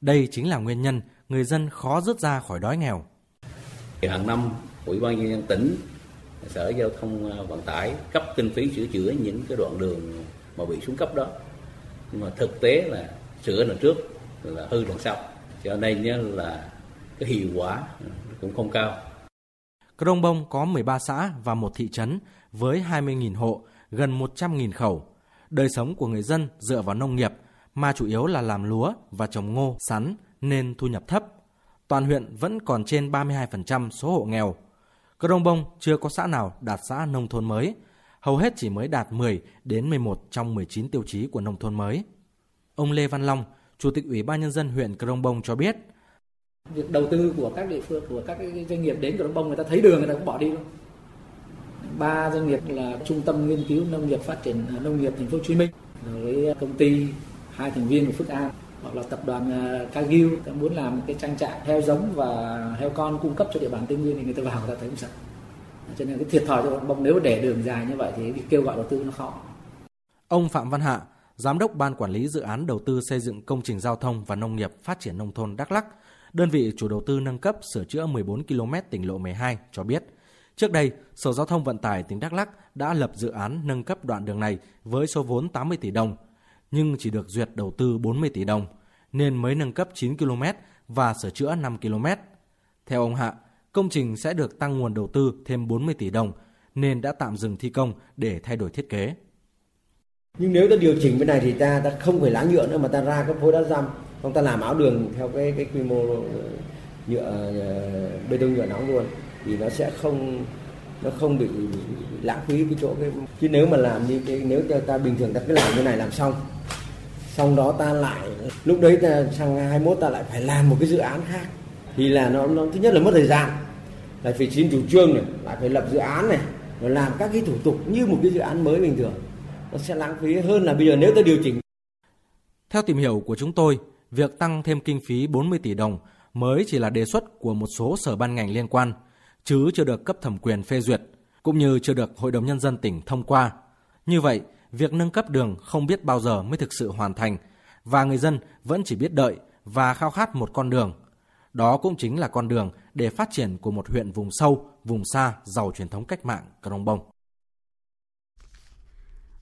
Đây chính là nguyên nhân người dân khó rút ra khỏi đói nghèo. Hàng năm, Ủy ban nhân dân tỉnh, Sở Giao thông Vận tải cấp kinh phí sửa chữa những cái đoạn đường mà bị xuống cấp đó. Nhưng mà thực tế là sửa lần trước là hư lần sau. Cho nên là cái hiệu quả cũng không cao. Crong Bông có 13 xã và một thị trấn với 20.000 hộ, gần 100.000 khẩu. Đời sống của người dân dựa vào nông nghiệp, mà chủ yếu là làm lúa và trồng ngô, sắn nên thu nhập thấp. Toàn huyện vẫn còn trên 32% số hộ nghèo. Crong Bông chưa có xã nào đạt xã nông thôn mới, hầu hết chỉ mới đạt 10 đến 11 trong 19 tiêu chí của nông thôn mới. Ông Lê Văn Long, Chủ tịch Ủy ban Nhân dân huyện Crong Bông cho biết, việc đầu tư của các địa phương của các doanh nghiệp đến Crong Bông người ta thấy đường người ta cũng bỏ đi luôn ba doanh nghiệp là trung tâm nghiên cứu nông nghiệp phát triển à, nông nghiệp thành phố Hồ Chí Minh với à, công ty hai thành viên của Phước An hoặc là tập đoàn à, Cargill ta muốn làm cái trang trại heo giống và heo con cung cấp cho địa bàn Tây Nguyên thì người ta vào người ta thấy không sợ. À, cho nên cái thiệt thòi cho bông nếu để đường dài như vậy thì kêu gọi đầu tư nó khó. Ông Phạm Văn Hạ, Giám đốc Ban Quản lý Dự án Đầu tư xây dựng công trình giao thông và nông nghiệp phát triển nông thôn Đắk Lắk, đơn vị chủ đầu tư nâng cấp sửa chữa 14 km tỉnh lộ 12 cho biết, trước đây, Sở Giao thông Vận tải tỉnh Đắk Lắk đã lập dự án nâng cấp đoạn đường này với số vốn 80 tỷ đồng, nhưng chỉ được duyệt đầu tư 40 tỷ đồng, nên mới nâng cấp 9 km và sửa chữa 5 km. Theo ông Hạ, công trình sẽ được tăng nguồn đầu tư thêm 40 tỷ đồng, nên đã tạm dừng thi công để thay đổi thiết kế. Nhưng nếu ta điều chỉnh bên này thì ta ta không phải lá nhựa nữa mà ta ra cái phối đá răm, không ta làm áo đường theo cái cái quy mô ờ, nhựa ờ, bê tông nhựa nóng luôn thì nó sẽ không nó không bị, lãng phí cái chỗ cái chứ nếu mà làm như cái nếu cho ta bình thường ta cứ làm như này làm xong xong đó ta lại lúc đấy ta sang 21 ta lại phải làm một cái dự án khác. Thì là nó, nó thứ nhất là mất thời gian lại phải xin chủ trương này lại phải lập dự án này rồi làm các cái thủ tục như một cái dự án mới bình thường. Nó sẽ lãng phí hơn là bây giờ nếu ta điều chỉnh. Theo tìm hiểu của chúng tôi việc tăng thêm kinh phí 40 tỷ đồng mới chỉ là đề xuất của một số sở ban ngành liên quan chứ chưa được cấp thẩm quyền phê duyệt cũng như chưa được Hội đồng nhân dân tỉnh thông qua. Như vậy, việc nâng cấp đường không biết bao giờ mới thực sự hoàn thành và người dân vẫn chỉ biết đợi và khao khát một con đường. Đó cũng chính là con đường để phát triển của một huyện vùng sâu, vùng xa giàu truyền thống cách mạng Crong Bông.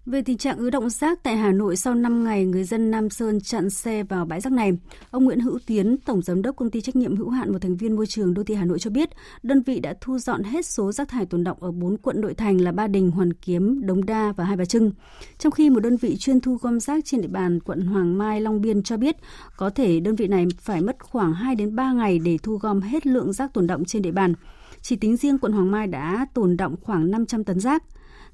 Về tình trạng ứ động rác tại Hà Nội sau 5 ngày người dân Nam Sơn chặn xe vào bãi rác này, ông Nguyễn Hữu Tiến, Tổng Giám đốc Công ty Trách nhiệm hữu hạn một thành viên môi trường đô thị Hà Nội cho biết, đơn vị đã thu dọn hết số rác thải tồn động ở 4 quận nội thành là Ba Đình, Hoàn Kiếm, Đống Đa và Hai Bà Trưng. Trong khi một đơn vị chuyên thu gom rác trên địa bàn quận Hoàng Mai, Long Biên cho biết, có thể đơn vị này phải mất khoảng 2 đến 3 ngày để thu gom hết lượng rác tồn động trên địa bàn. Chỉ tính riêng quận Hoàng Mai đã tồn động khoảng 500 tấn rác.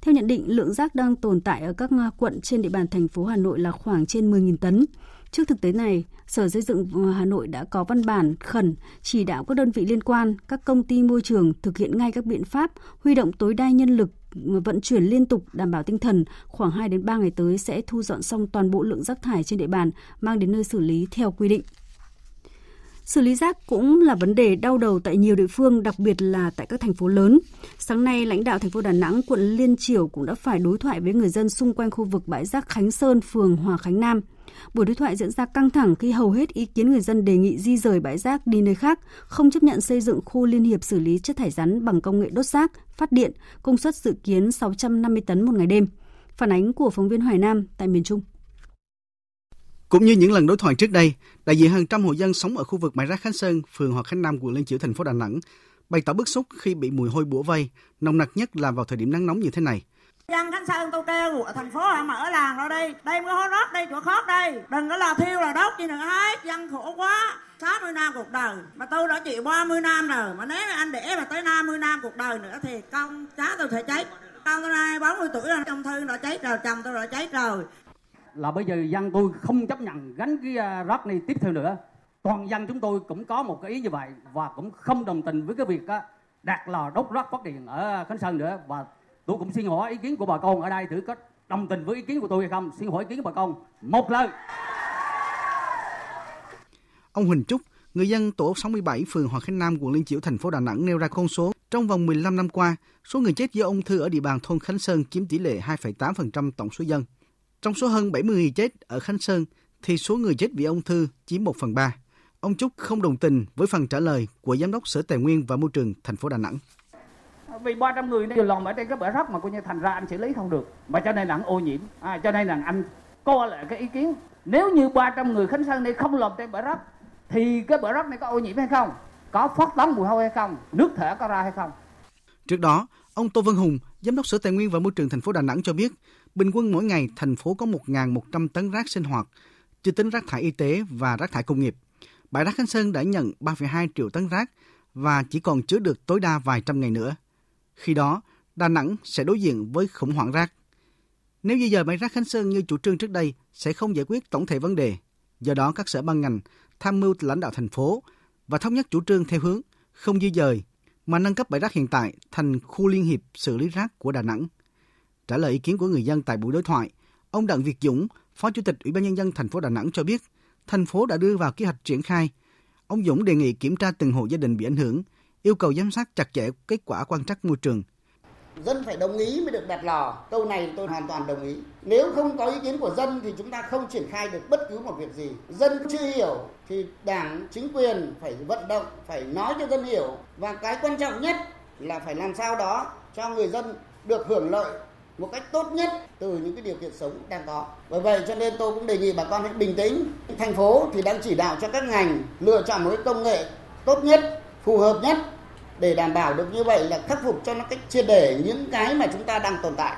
Theo nhận định, lượng rác đang tồn tại ở các à, quận trên địa bàn thành phố Hà Nội là khoảng trên 10.000 tấn. Trước thực tế này, Sở Xây dựng à, Hà Nội đã có văn bản khẩn chỉ đạo các đơn vị liên quan, các công ty môi trường thực hiện ngay các biện pháp huy động tối đa nhân lực à, vận chuyển liên tục đảm bảo tinh thần khoảng 2 đến 3 ngày tới sẽ thu dọn xong toàn bộ lượng rác thải trên địa bàn mang đến nơi xử lý theo quy định. Xử lý rác cũng là vấn đề đau đầu tại nhiều địa phương, đặc biệt là tại các thành phố lớn. Sáng nay, lãnh đạo thành phố Đà Nẵng, quận Liên Triểu cũng đã phải đối thoại với người dân xung quanh khu vực bãi rác Khánh Sơn, phường Hòa Khánh Nam. Buổi đối thoại diễn ra căng thẳng khi hầu hết ý kiến người dân đề nghị di rời bãi rác đi nơi khác, không chấp nhận xây dựng khu liên hiệp xử lý chất thải rắn bằng công nghệ đốt rác, phát điện, công suất dự kiến 650 tấn một ngày đêm. Phản ánh của phóng viên Hoài Nam tại miền Trung. Cũng như những lần đối thoại trước đây, đại diện hàng trăm hộ dân sống ở khu vực bãi rác Khánh Sơn, phường Hòa Khánh Nam, quận Liên Chiểu, thành phố Đà Nẵng bày tỏ bức xúc khi bị mùi hôi bủa vây, nồng nặc nhất là vào thời điểm nắng nóng như thế này. Dân Khánh Sơn tôi kêu ở thành phố là mở làng rồi đây, đem cái hố rác đây chỗ khóc đây, đừng có là thiêu là đốt gì nữa hết, dân khổ quá. 60 năm cuộc đời mà tôi đã chịu 30 năm rồi. Mà nếu mà anh để mà tới 50 năm cuộc đời nữa thì con cháu tôi sẽ chết. Con tôi nay 40 tuổi rồi trong thư đã cháy rồi chồng tôi đã cháy rồi là bây giờ dân tôi không chấp nhận gánh cái à, rác này tiếp theo nữa. Toàn dân chúng tôi cũng có một cái ý như vậy và cũng không đồng tình với cái việc á, đặt lò đốt rác phát điện ở Khánh Sơn nữa. Và tôi cũng xin hỏi ý kiến của bà con ở đây thử có đồng tình với ý kiến của tôi hay không. Xin hỏi ý kiến của bà con. Một lời. Ông Huỳnh Trúc, người dân tổ 67 phường Hòa Khánh Nam, quận Liên Chiểu, thành phố Đà Nẵng nêu ra con số. Trong vòng 15 năm qua, số người chết do ung thư ở địa bàn thôn Khánh Sơn chiếm tỷ lệ 2,8% tổng số dân. Trong số hơn 70 người chết ở Khánh Sơn, thì số người chết vì ung thư chiếm 1 phần 3. Ông Trúc không đồng tình với phần trả lời của Giám đốc Sở Tài nguyên và Môi trường thành phố Đà Nẵng. vì 300 người đều lòng ở trên cái bãi rác mà coi như thành ra anh xử lý không được. Mà cho nên là anh ô nhiễm. À, cho nên là anh co lại cái ý kiến. Nếu như 300 người Khánh Sơn này không làm trên bãi rác thì cái bãi rác này có ô nhiễm hay không? Có phát tán mùi hôi hay không? Nước thở có ra hay không? Trước đó, ông Tô Văn Hùng, Giám đốc Sở Tài nguyên và Môi trường thành phố Đà Nẵng cho biết, bình quân mỗi ngày thành phố có 1.100 tấn rác sinh hoạt, chưa tính rác thải y tế và rác thải công nghiệp. Bãi rác Khánh Sơn đã nhận 3,2 triệu tấn rác và chỉ còn chứa được tối đa vài trăm ngày nữa. Khi đó, Đà Nẵng sẽ đối diện với khủng hoảng rác. Nếu di dời bãi rác Khánh Sơn như chủ trương trước đây sẽ không giải quyết tổng thể vấn đề. Do đó, các sở ban ngành tham mưu lãnh đạo thành phố và thống nhất chủ trương theo hướng không di dời mà nâng cấp bãi rác hiện tại thành khu liên hiệp xử lý rác của Đà Nẵng. Trả lời ý kiến của người dân tại buổi đối thoại, ông Đặng Việt Dũng, Phó Chủ tịch Ủy ban nhân dân thành phố Đà Nẵng cho biết, thành phố đã đưa vào kế hoạch triển khai. Ông Dũng đề nghị kiểm tra từng hộ gia đình bị ảnh hưởng, yêu cầu giám sát chặt chẽ kết quả quan trắc môi trường. dân phải đồng ý mới được đặt lò. Câu này tôi hoàn toàn đồng ý. Nếu không có ý kiến của dân thì chúng ta không triển khai được bất cứ một việc gì. Dân chưa hiểu thì đảng, chính quyền phải vận động, phải nói cho dân hiểu. Và cái quan trọng nhất là phải làm sao đó cho người dân được hưởng lợi một cách tốt nhất từ những cái điều kiện sống đang có. Bởi vậy cho nên tôi cũng đề nghị bà con hãy bình tĩnh. Thành phố thì đang chỉ đạo cho các ngành lựa chọn một cái công nghệ tốt nhất, phù hợp nhất để đảm bảo được như vậy là khắc phục cho nó cách triệt để những cái mà chúng ta đang tồn tại.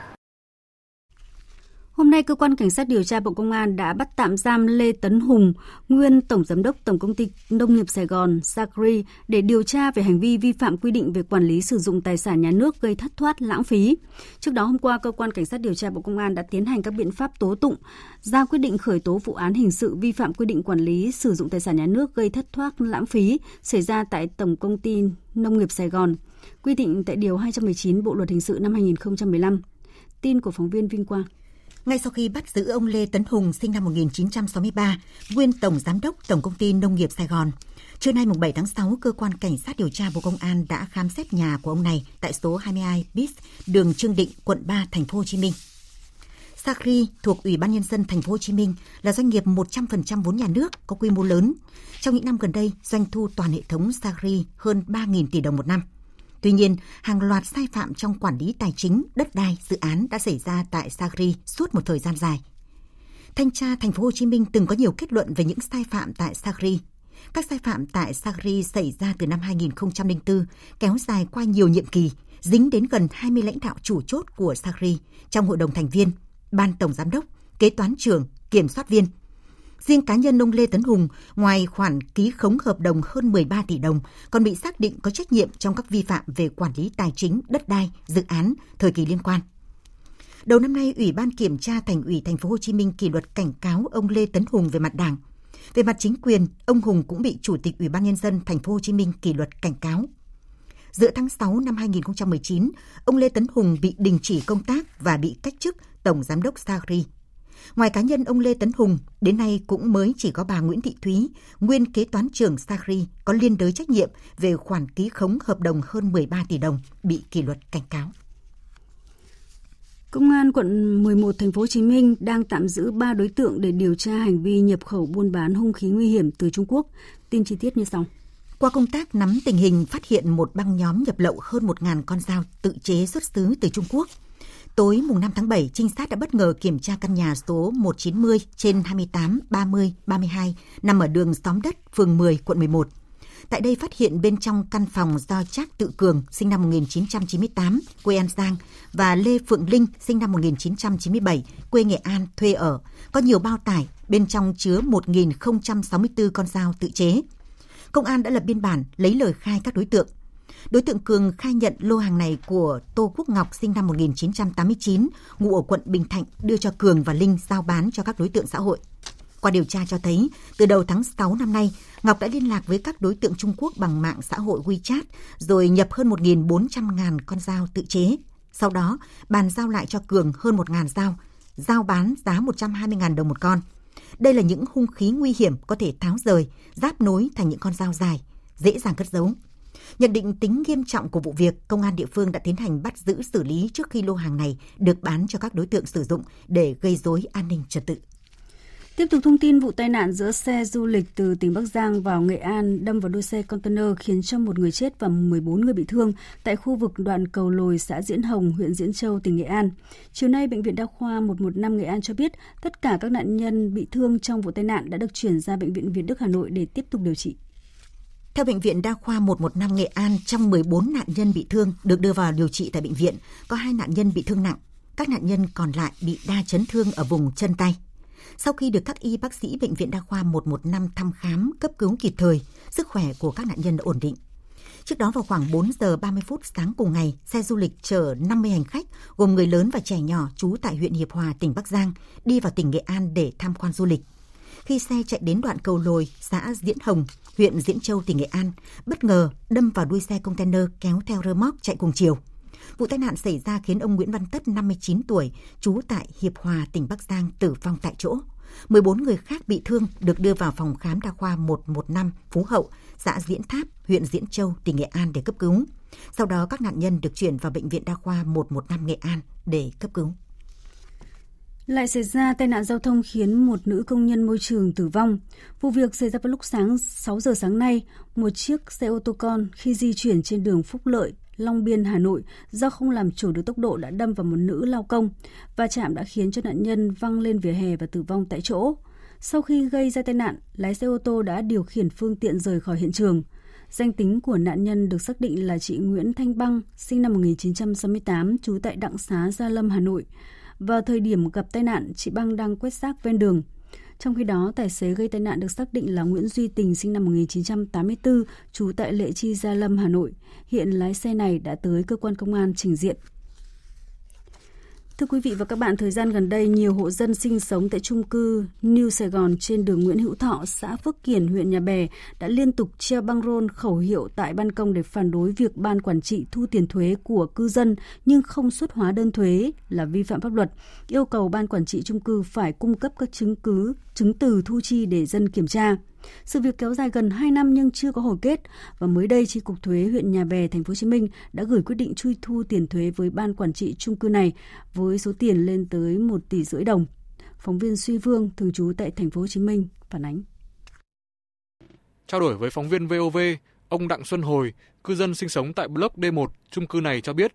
Hôm nay, Cơ quan Cảnh sát điều tra Bộ Công an đã bắt tạm giam Lê Tấn Hùng, nguyên Tổng Giám đốc Tổng Công ty Nông nghiệp Sài Gòn, Sacri, để điều tra về hành vi vi phạm quy định về quản lý sử dụng tài sản nhà nước gây thất thoát lãng phí. Trước đó, hôm qua, Cơ quan Cảnh sát điều tra Bộ Công an đã tiến hành các biện pháp tố tụng, ra quyết định khởi tố vụ án hình sự vi phạm quy định quản lý sử dụng tài sản nhà nước gây thất thoát lãng phí xảy ra tại Tổng Công ty Nông nghiệp Sài Gòn, quy định tại Điều 219 Bộ Luật Hình sự năm 2015. Tin của phóng viên Vinh Quang. Ngay sau khi bắt giữ ông Lê Tấn Hùng sinh năm 1963, nguyên Tổng Giám đốc Tổng Công ty Nông nghiệp Sài Gòn, trưa nay 7 tháng 6, Cơ quan Cảnh sát điều tra Bộ Công an đã khám xét nhà của ông này tại số 22 Bis, đường Trương Định, quận 3, thành phố Hồ Chí Minh. Sacri thuộc Ủy ban nhân dân thành phố Hồ Chí Minh là doanh nghiệp 100% vốn nhà nước có quy mô lớn. Trong những năm gần đây, doanh thu toàn hệ thống Sacri hơn 3.000 tỷ đồng một năm. Tuy nhiên, hàng loạt sai phạm trong quản lý tài chính, đất đai, dự án đã xảy ra tại Sagri suốt một thời gian dài. Thanh tra thành phố Hồ Chí Minh từng có nhiều kết luận về những sai phạm tại Sagri. Các sai phạm tại Sagri xảy ra từ năm 2004, kéo dài qua nhiều nhiệm kỳ, dính đến gần 20 lãnh đạo chủ chốt của Sagri trong hội đồng thành viên, ban tổng giám đốc, kế toán trưởng, kiểm soát viên, Riêng cá nhân ông Lê Tấn Hùng, ngoài khoản ký khống hợp đồng hơn 13 tỷ đồng, còn bị xác định có trách nhiệm trong các vi phạm về quản lý tài chính, đất đai, dự án, thời kỳ liên quan. Đầu năm nay, Ủy ban Kiểm tra Thành ủy Thành phố Hồ Chí Minh kỷ luật cảnh cáo ông Lê Tấn Hùng về mặt Đảng. Về mặt chính quyền, ông Hùng cũng bị Chủ tịch Ủy ban nhân dân Thành phố Hồ Chí Minh kỷ luật cảnh cáo. Giữa tháng 6 năm 2019, ông Lê Tấn Hùng bị đình chỉ công tác và bị cách chức Tổng Giám đốc Sagri Ngoài cá nhân ông Lê Tấn Hùng, đến nay cũng mới chỉ có bà Nguyễn Thị Thúy, nguyên kế toán trưởng Sacri có liên đới trách nhiệm về khoản ký khống hợp đồng hơn 13 tỷ đồng bị kỷ luật cảnh cáo. Công an quận 11 thành phố Hồ Chí Minh đang tạm giữ 3 đối tượng để điều tra hành vi nhập khẩu buôn bán hung khí nguy hiểm từ Trung Quốc. Tin chi tiết như sau. Qua công tác nắm tình hình phát hiện một băng nhóm nhập lậu hơn 1.000 con dao tự chế xuất xứ từ Trung Quốc – Tối mùng 5 tháng 7, trinh sát đã bất ngờ kiểm tra căn nhà số 190 trên 28 30 32 nằm ở đường xóm đất, phường 10, quận 11. Tại đây phát hiện bên trong căn phòng do Trác Tự Cường, sinh năm 1998, quê An Giang, và Lê Phượng Linh, sinh năm 1997, quê Nghệ An, thuê ở, có nhiều bao tải, bên trong chứa 1.064 con dao tự chế. Công an đã lập biên bản lấy lời khai các đối tượng – Đối tượng Cường khai nhận lô hàng này của Tô Quốc Ngọc sinh năm 1989, ngụ ở quận Bình Thạnh đưa cho Cường và Linh giao bán cho các đối tượng xã hội. Qua điều tra cho thấy, từ đầu tháng 6 năm nay, Ngọc đã liên lạc với các đối tượng Trung Quốc bằng mạng xã hội WeChat, rồi nhập hơn 1.400 ngàn con dao tự chế. Sau đó, bàn giao lại cho Cường hơn 1 ngàn dao, giao bán giá 120 ngàn đồng một con. Đây là những hung khí nguy hiểm có thể tháo rời, giáp nối thành những con dao dài, dễ dàng cất giấu. Nhận định tính nghiêm trọng của vụ việc, công an địa phương đã tiến hành bắt giữ xử lý trước khi lô hàng này được bán cho các đối tượng sử dụng để gây dối an ninh trật tự. Tiếp tục thông tin vụ tai nạn giữa xe du lịch từ tỉnh Bắc Giang vào Nghệ An đâm vào đuôi xe container khiến cho một người chết và 14 người bị thương tại khu vực đoạn cầu lồi xã Diễn Hồng, huyện Diễn Châu, tỉnh Nghệ An. Chiều nay, Bệnh viện Đa khoa 115 Nghệ An cho biết tất cả các nạn nhân bị thương trong vụ tai nạn đã được chuyển ra Bệnh viện Việt Đức Hà Nội để tiếp tục điều trị. Theo Bệnh viện Đa khoa 115 Nghệ An, trong 14 nạn nhân bị thương được đưa vào điều trị tại bệnh viện, có hai nạn nhân bị thương nặng. Các nạn nhân còn lại bị đa chấn thương ở vùng chân tay. Sau khi được các y bác sĩ Bệnh viện Đa khoa 115 thăm khám, cấp cứu kịp thời, sức khỏe của các nạn nhân đã ổn định. Trước đó vào khoảng 4 giờ 30 phút sáng cùng ngày, xe du lịch chở 50 hành khách gồm người lớn và trẻ nhỏ trú tại huyện Hiệp Hòa, tỉnh Bắc Giang đi vào tỉnh Nghệ An để tham quan du lịch. Khi xe chạy đến đoạn cầu lồi xã Diễn Hồng, huyện Diễn Châu, tỉnh Nghệ An, bất ngờ đâm vào đuôi xe container kéo theo rơ móc chạy cùng chiều. Vụ tai nạn xảy ra khiến ông Nguyễn Văn Tất, 59 tuổi, trú tại Hiệp Hòa, tỉnh Bắc Giang tử vong tại chỗ. 14 người khác bị thương được đưa vào phòng khám đa khoa 115 Phú Hậu, xã Diễn Tháp, huyện Diễn Châu, tỉnh Nghệ An để cấp cứu. Sau đó các nạn nhân được chuyển vào bệnh viện đa khoa 115 Nghệ An để cấp cứu. Lại xảy ra tai nạn giao thông khiến một nữ công nhân môi trường tử vong. Vụ việc xảy ra vào lúc sáng 6 giờ sáng nay, một chiếc xe ô tô con khi di chuyển trên đường Phúc Lợi, Long Biên, Hà Nội do không làm chủ được tốc độ đã đâm vào một nữ lao công và chạm đã khiến cho nạn nhân văng lên vỉa hè và tử vong tại chỗ. Sau khi gây ra tai nạn, lái xe ô tô đã điều khiển phương tiện rời khỏi hiện trường. Danh tính của nạn nhân được xác định là chị Nguyễn Thanh Băng, sinh năm 1968, trú tại Đặng Xá, Gia Lâm, Hà Nội. Vào thời điểm gặp tai nạn, chị Băng đang quét rác ven đường. Trong khi đó, tài xế gây tai nạn được xác định là Nguyễn Duy Tình sinh năm 1984, trú tại Lệ Chi Gia Lâm, Hà Nội. Hiện lái xe này đã tới cơ quan công an trình diện. Thưa quý vị và các bạn, thời gian gần đây, nhiều hộ dân sinh sống tại trung cư New Sài Gòn trên đường Nguyễn Hữu Thọ, xã Phước Kiển, huyện Nhà Bè đã liên tục treo băng rôn khẩu hiệu tại ban công để phản đối việc ban quản trị thu tiền thuế của cư dân nhưng không xuất hóa đơn thuế là vi phạm pháp luật, yêu cầu ban quản trị trung cư phải cung cấp các chứng cứ, chứng từ thu chi để dân kiểm tra. Sự việc kéo dài gần 2 năm nhưng chưa có hồi kết và mới đây chi cục thuế huyện Nhà Bè thành phố Hồ Chí Minh đã gửi quyết định truy thu tiền thuế với ban quản trị chung cư này với số tiền lên tới 1 tỷ rưỡi đồng. Phóng viên Suy Vương thường trú tại thành phố Hồ Chí Minh phản ánh. Trao đổi với phóng viên VOV, ông Đặng Xuân Hồi, cư dân sinh sống tại block D1 chung cư này cho biết,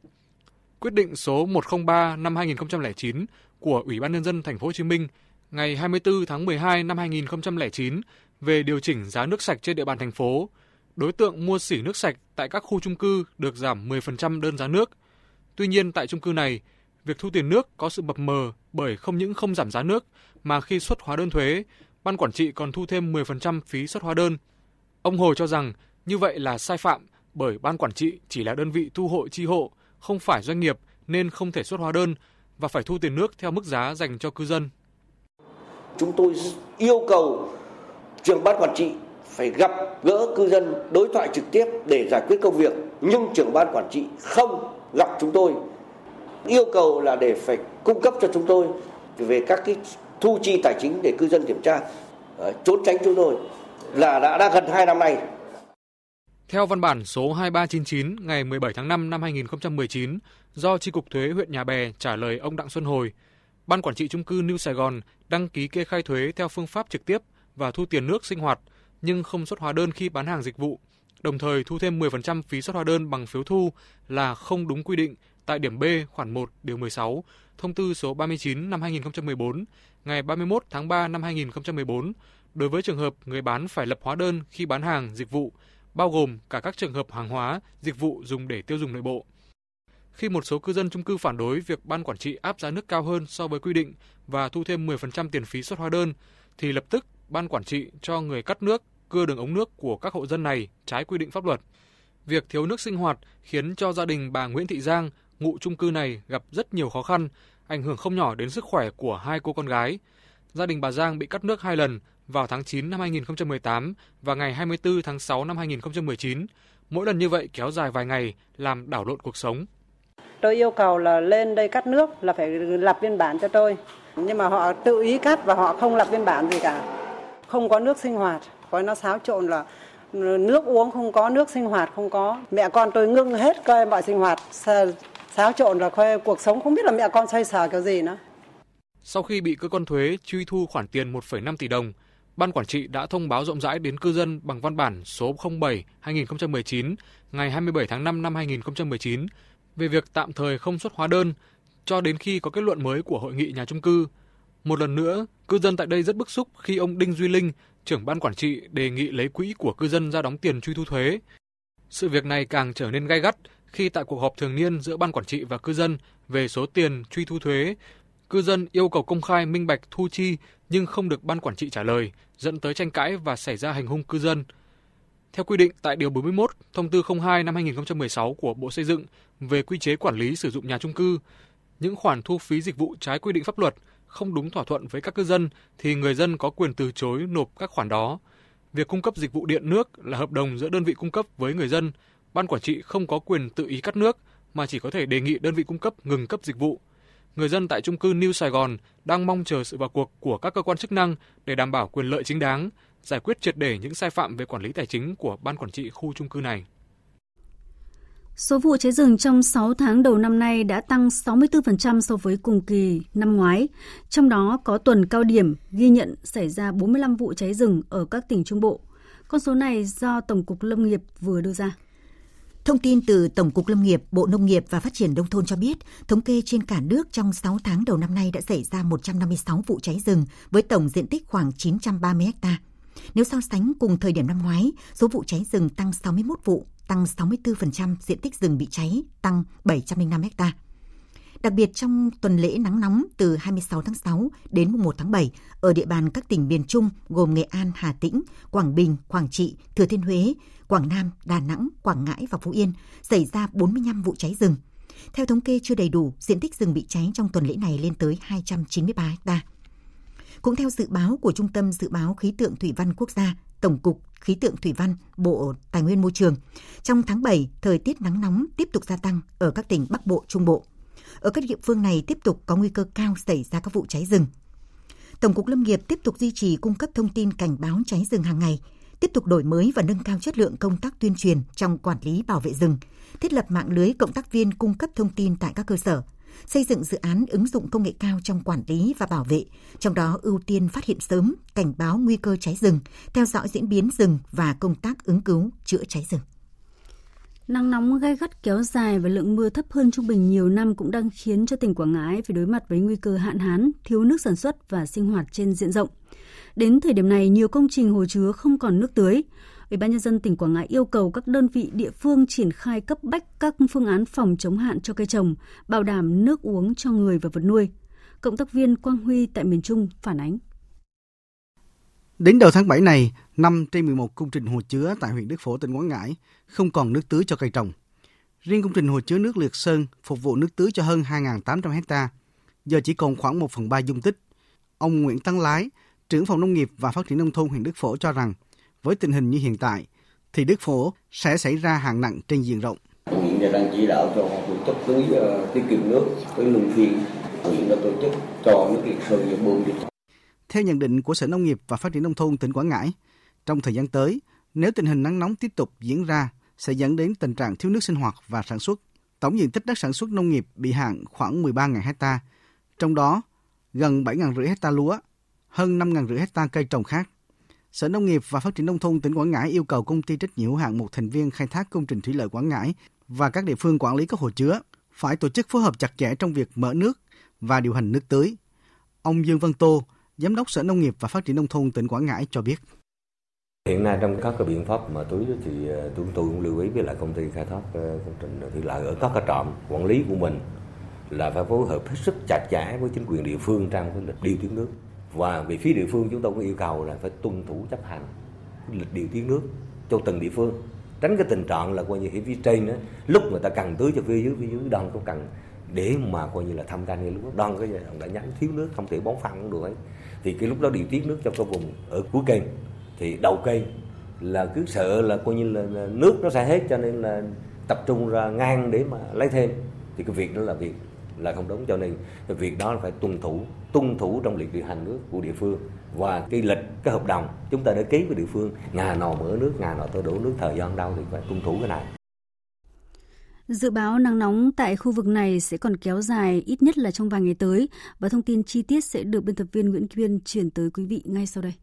quyết định số 103 năm 2009 của Ủy ban nhân dân thành phố Hồ Chí Minh ngày 24 tháng 12 năm 2009 về điều chỉnh giá nước sạch trên địa bàn thành phố. Đối tượng mua xỉ nước sạch tại các khu chung cư được giảm 10% đơn giá nước. Tuy nhiên tại chung cư này, việc thu tiền nước có sự bập mờ bởi không những không giảm giá nước mà khi xuất hóa đơn thuế, ban quản trị còn thu thêm 10% phí xuất hóa đơn. Ông Hồi cho rằng như vậy là sai phạm bởi ban quản trị chỉ là đơn vị thu hộ chi hộ, không phải doanh nghiệp nên không thể xuất hóa đơn và phải thu tiền nước theo mức giá dành cho cư dân. Chúng tôi yêu cầu trưởng ban quản trị phải gặp gỡ cư dân đối thoại trực tiếp để giải quyết công việc nhưng trưởng ban quản trị không gặp chúng tôi yêu cầu là để phải cung cấp cho chúng tôi về các cái thu chi tài chính để cư dân kiểm tra ờ, trốn tránh chúng tôi là đã, đã gần 2 năm nay. Theo văn bản số 2399 ngày 17 tháng 5 năm 2019 do Chi cục Thuế huyện Nhà Bè trả lời ông Đặng Xuân Hồi, Ban quản trị trung cư New Sài Gòn đăng ký kê khai thuế theo phương pháp trực tiếp và thu tiền nước sinh hoạt nhưng không xuất hóa đơn khi bán hàng dịch vụ, đồng thời thu thêm 10% phí xuất hóa đơn bằng phiếu thu là không đúng quy định tại điểm B khoản 1 điều 16 Thông tư số 39 năm 2014 ngày 31 tháng 3 năm 2014 đối với trường hợp người bán phải lập hóa đơn khi bán hàng dịch vụ, bao gồm cả các trường hợp hàng hóa, dịch vụ dùng để tiêu dùng nội bộ. Khi một số cư dân chung cư phản đối việc ban quản trị áp giá nước cao hơn so với quy định và thu thêm 10% tiền phí xuất hóa đơn, thì lập tức ban quản trị cho người cắt nước, cưa đường ống nước của các hộ dân này trái quy định pháp luật. Việc thiếu nước sinh hoạt khiến cho gia đình bà Nguyễn Thị Giang, ngụ chung cư này gặp rất nhiều khó khăn, ảnh hưởng không nhỏ đến sức khỏe của hai cô con gái. Gia đình bà Giang bị cắt nước hai lần vào tháng 9 năm 2018 và ngày 24 tháng 6 năm 2019. Mỗi lần như vậy kéo dài vài ngày, làm đảo lộn cuộc sống. Tôi yêu cầu là lên đây cắt nước là phải lập biên bản cho tôi. Nhưng mà họ tự ý cắt và họ không lập biên bản gì cả không có nước sinh hoạt. Coi nó xáo trộn là nước uống không có nước sinh hoạt không có. Mẹ con tôi ngưng hết coi mọi sinh hoạt xáo trộn là coi cuộc sống không biết là mẹ con xoay sở kiểu gì nữa. Sau khi bị cơ quan thuế truy thu khoản tiền 1,5 tỷ đồng, Ban quản trị đã thông báo rộng rãi đến cư dân bằng văn bản số 07/2019 ngày 27 tháng 5 năm 2019 về việc tạm thời không xuất hóa đơn cho đến khi có kết luận mới của hội nghị nhà trung cư một lần nữa, cư dân tại đây rất bức xúc khi ông Đinh Duy Linh, trưởng ban quản trị đề nghị lấy quỹ của cư dân ra đóng tiền truy thu thuế. Sự việc này càng trở nên gay gắt khi tại cuộc họp thường niên giữa ban quản trị và cư dân về số tiền truy thu thuế, cư dân yêu cầu công khai minh bạch thu chi nhưng không được ban quản trị trả lời, dẫn tới tranh cãi và xảy ra hành hung cư dân. Theo quy định tại điều 41 Thông tư 02 năm 2016 của Bộ Xây dựng về quy chế quản lý sử dụng nhà trung cư, những khoản thu phí dịch vụ trái quy định pháp luật không đúng thỏa thuận với các cư dân thì người dân có quyền từ chối nộp các khoản đó. Việc cung cấp dịch vụ điện nước là hợp đồng giữa đơn vị cung cấp với người dân. Ban quản trị không có quyền tự ý cắt nước mà chỉ có thể đề nghị đơn vị cung cấp ngừng cấp dịch vụ. người dân tại chung cư New Sài Gòn đang mong chờ sự vào cuộc của các cơ quan chức năng để đảm bảo quyền lợi chính đáng, giải quyết triệt để những sai phạm về quản lý tài chính của ban quản trị khu chung cư này. Số vụ cháy rừng trong 6 tháng đầu năm nay đã tăng 64% so với cùng kỳ năm ngoái. Trong đó có tuần cao điểm ghi nhận xảy ra 45 vụ cháy rừng ở các tỉnh Trung Bộ. Con số này do Tổng cục Lâm nghiệp vừa đưa ra. Thông tin từ Tổng cục Lâm nghiệp, Bộ Nông nghiệp và Phát triển Nông thôn cho biết, thống kê trên cả nước trong 6 tháng đầu năm nay đã xảy ra 156 vụ cháy rừng với tổng diện tích khoảng 930 ha. Nếu so sánh cùng thời điểm năm ngoái, số vụ cháy rừng tăng 61 vụ, tăng 64% diện tích rừng bị cháy, tăng 705 ha. Đặc biệt trong tuần lễ nắng nóng từ 26 tháng 6 đến 1 tháng 7 ở địa bàn các tỉnh miền Trung gồm Nghệ An, Hà Tĩnh, Quảng Bình, Quảng Trị, Thừa Thiên Huế, Quảng Nam, Đà Nẵng, Quảng Ngãi và Phú Yên xảy ra 45 vụ cháy rừng. Theo thống kê chưa đầy đủ, diện tích rừng bị cháy trong tuần lễ này lên tới 293 hectare. Cũng theo dự báo của Trung tâm Dự báo Khí tượng Thủy văn Quốc gia, Tổng cục Khí tượng Thủy văn, Bộ Tài nguyên Môi trường, trong tháng 7, thời tiết nắng nóng tiếp tục gia tăng ở các tỉnh Bắc Bộ, Trung Bộ. Ở các địa phương này tiếp tục có nguy cơ cao xảy ra các vụ cháy rừng. Tổng cục Lâm nghiệp tiếp tục duy trì cung cấp thông tin cảnh báo cháy rừng hàng ngày, tiếp tục đổi mới và nâng cao chất lượng công tác tuyên truyền trong quản lý bảo vệ rừng, thiết lập mạng lưới cộng tác viên cung cấp thông tin tại các cơ sở, xây dựng dự án ứng dụng công nghệ cao trong quản lý và bảo vệ, trong đó ưu tiên phát hiện sớm, cảnh báo nguy cơ cháy rừng, theo dõi diễn biến rừng và công tác ứng cứu chữa cháy rừng. Nắng nóng gai gắt kéo dài và lượng mưa thấp hơn trung bình nhiều năm cũng đang khiến cho tỉnh Quảng Ngãi phải đối mặt với nguy cơ hạn hán, thiếu nước sản xuất và sinh hoạt trên diện rộng. Đến thời điểm này, nhiều công trình hồ chứa không còn nước tưới. Ủy ban nhân dân tỉnh Quảng Ngãi yêu cầu các đơn vị địa phương triển khai cấp bách các phương án phòng chống hạn cho cây trồng, bảo đảm nước uống cho người và vật nuôi. Cộng tác viên Quang Huy tại miền Trung phản ánh. Đến đầu tháng 7 này, 5 trên 11 công trình hồ chứa tại huyện Đức Phổ, tỉnh Quảng Ngãi không còn nước tưới cho cây trồng. Riêng công trình hồ chứa nước Liệt Sơn phục vụ nước tưới cho hơn 2.800 hecta, giờ chỉ còn khoảng 1 phần 3 dung tích. Ông Nguyễn Tăng Lái, trưởng phòng nông nghiệp và phát triển nông thôn huyện Đức Phổ cho rằng, với tình hình như hiện tại, thì Đức Phổ sẽ xảy ra hạn nặng trên diện rộng. Huyện đang chỉ đạo cho tổ chức tưới uh, tiết kiệm nước với luân phiên huyện đã tổ chức cho nước Liệt Sơn và bơm đi. Theo nhận định của Sở Nông nghiệp và Phát triển Nông thôn tỉnh Quảng Ngãi, trong thời gian tới, nếu tình hình nắng nóng tiếp tục diễn ra, sẽ dẫn đến tình trạng thiếu nước sinh hoạt và sản xuất. Tổng diện tích đất sản xuất nông nghiệp bị hạn khoảng 13.000 hecta, trong đó gần 7.500 hecta lúa, hơn 5.500 hecta cây trồng khác. Sở Nông nghiệp và Phát triển Nông thôn tỉnh Quảng Ngãi yêu cầu công ty trách nhiệm hữu hạn một thành viên khai thác công trình thủy lợi Quảng Ngãi và các địa phương quản lý các hồ chứa phải tổ chức phối hợp chặt chẽ trong việc mở nước và điều hành nước tưới. Ông Dương Văn Tô, Giám đốc Sở Nông nghiệp và Phát triển Nông thôn tỉnh Quảng Ngãi cho biết. Hiện nay trong các cái biện pháp mà tưới thì ờ, chúng tôi cũng lưu ý với lại công ty khai thác ờ, công trình thủy lợi ở các cái trạm quản lý của mình là phải phối hợp hết sức chặt chẽ với chính quyền địa phương trong cái lịch điều tiết nước và về phía địa phương chúng tôi cũng yêu cầu là phải tuân thủ chấp hành lịch điều tiết nước cho từng địa phương. Tránh cái tình trạng là coi như phía trên đó, lúc người ta cần tưới cho phía dưới phía dưới đang cũng cần để mà coi như là tham gia ngay lúc đó. Đang cái giai đoạn đã nhắn thiếu nước không thể bón phân cũng được ấy. Thì cái lúc đó điều tiết nước cho cái vùng ở cuối kênh thì đầu kênh là cứ sợ là coi như là nước nó sẽ hết cho nên là tập trung ra ngang để mà lấy thêm. Thì cái việc đó là việc là không đúng. Cho nên việc đó là phải tuân thủ tuân thủ trong lịch điều hành nước của địa phương. Và cái lịch, cái hợp đồng chúng ta đã ký với địa phương ngày nào mở nước ngày nào tôi đổ nước, thời gian đâu thì phải tuân thủ cái này. Dự báo nắng nóng tại khu vực này sẽ còn kéo dài ít nhất là trong vài ngày tới và thông tin chi tiết sẽ được biên tập viên Nguyễn Kiên chuyển tới quý vị ngay sau đây.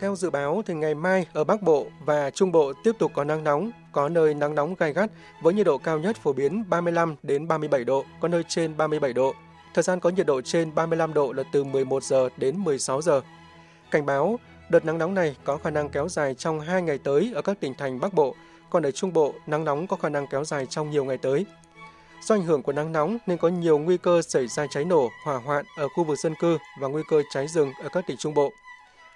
Theo dự báo thì ngày mai ở Bắc Bộ và Trung Bộ tiếp tục có nắng nóng, có nơi nắng nóng gai gắt với nhiệt độ cao nhất phổ biến 35 đến 37 độ, có nơi trên 37 độ. Thời gian có nhiệt độ trên 35 độ là từ 11 giờ đến 16 giờ. Cảnh báo Đợt nắng nóng này có khả năng kéo dài trong 2 ngày tới ở các tỉnh thành Bắc Bộ, còn ở Trung Bộ, nắng nóng có khả năng kéo dài trong nhiều ngày tới. Do ảnh hưởng của nắng nóng nên có nhiều nguy cơ xảy ra cháy nổ, hỏa hoạn ở khu vực dân cư và nguy cơ cháy rừng ở các tỉnh Trung Bộ.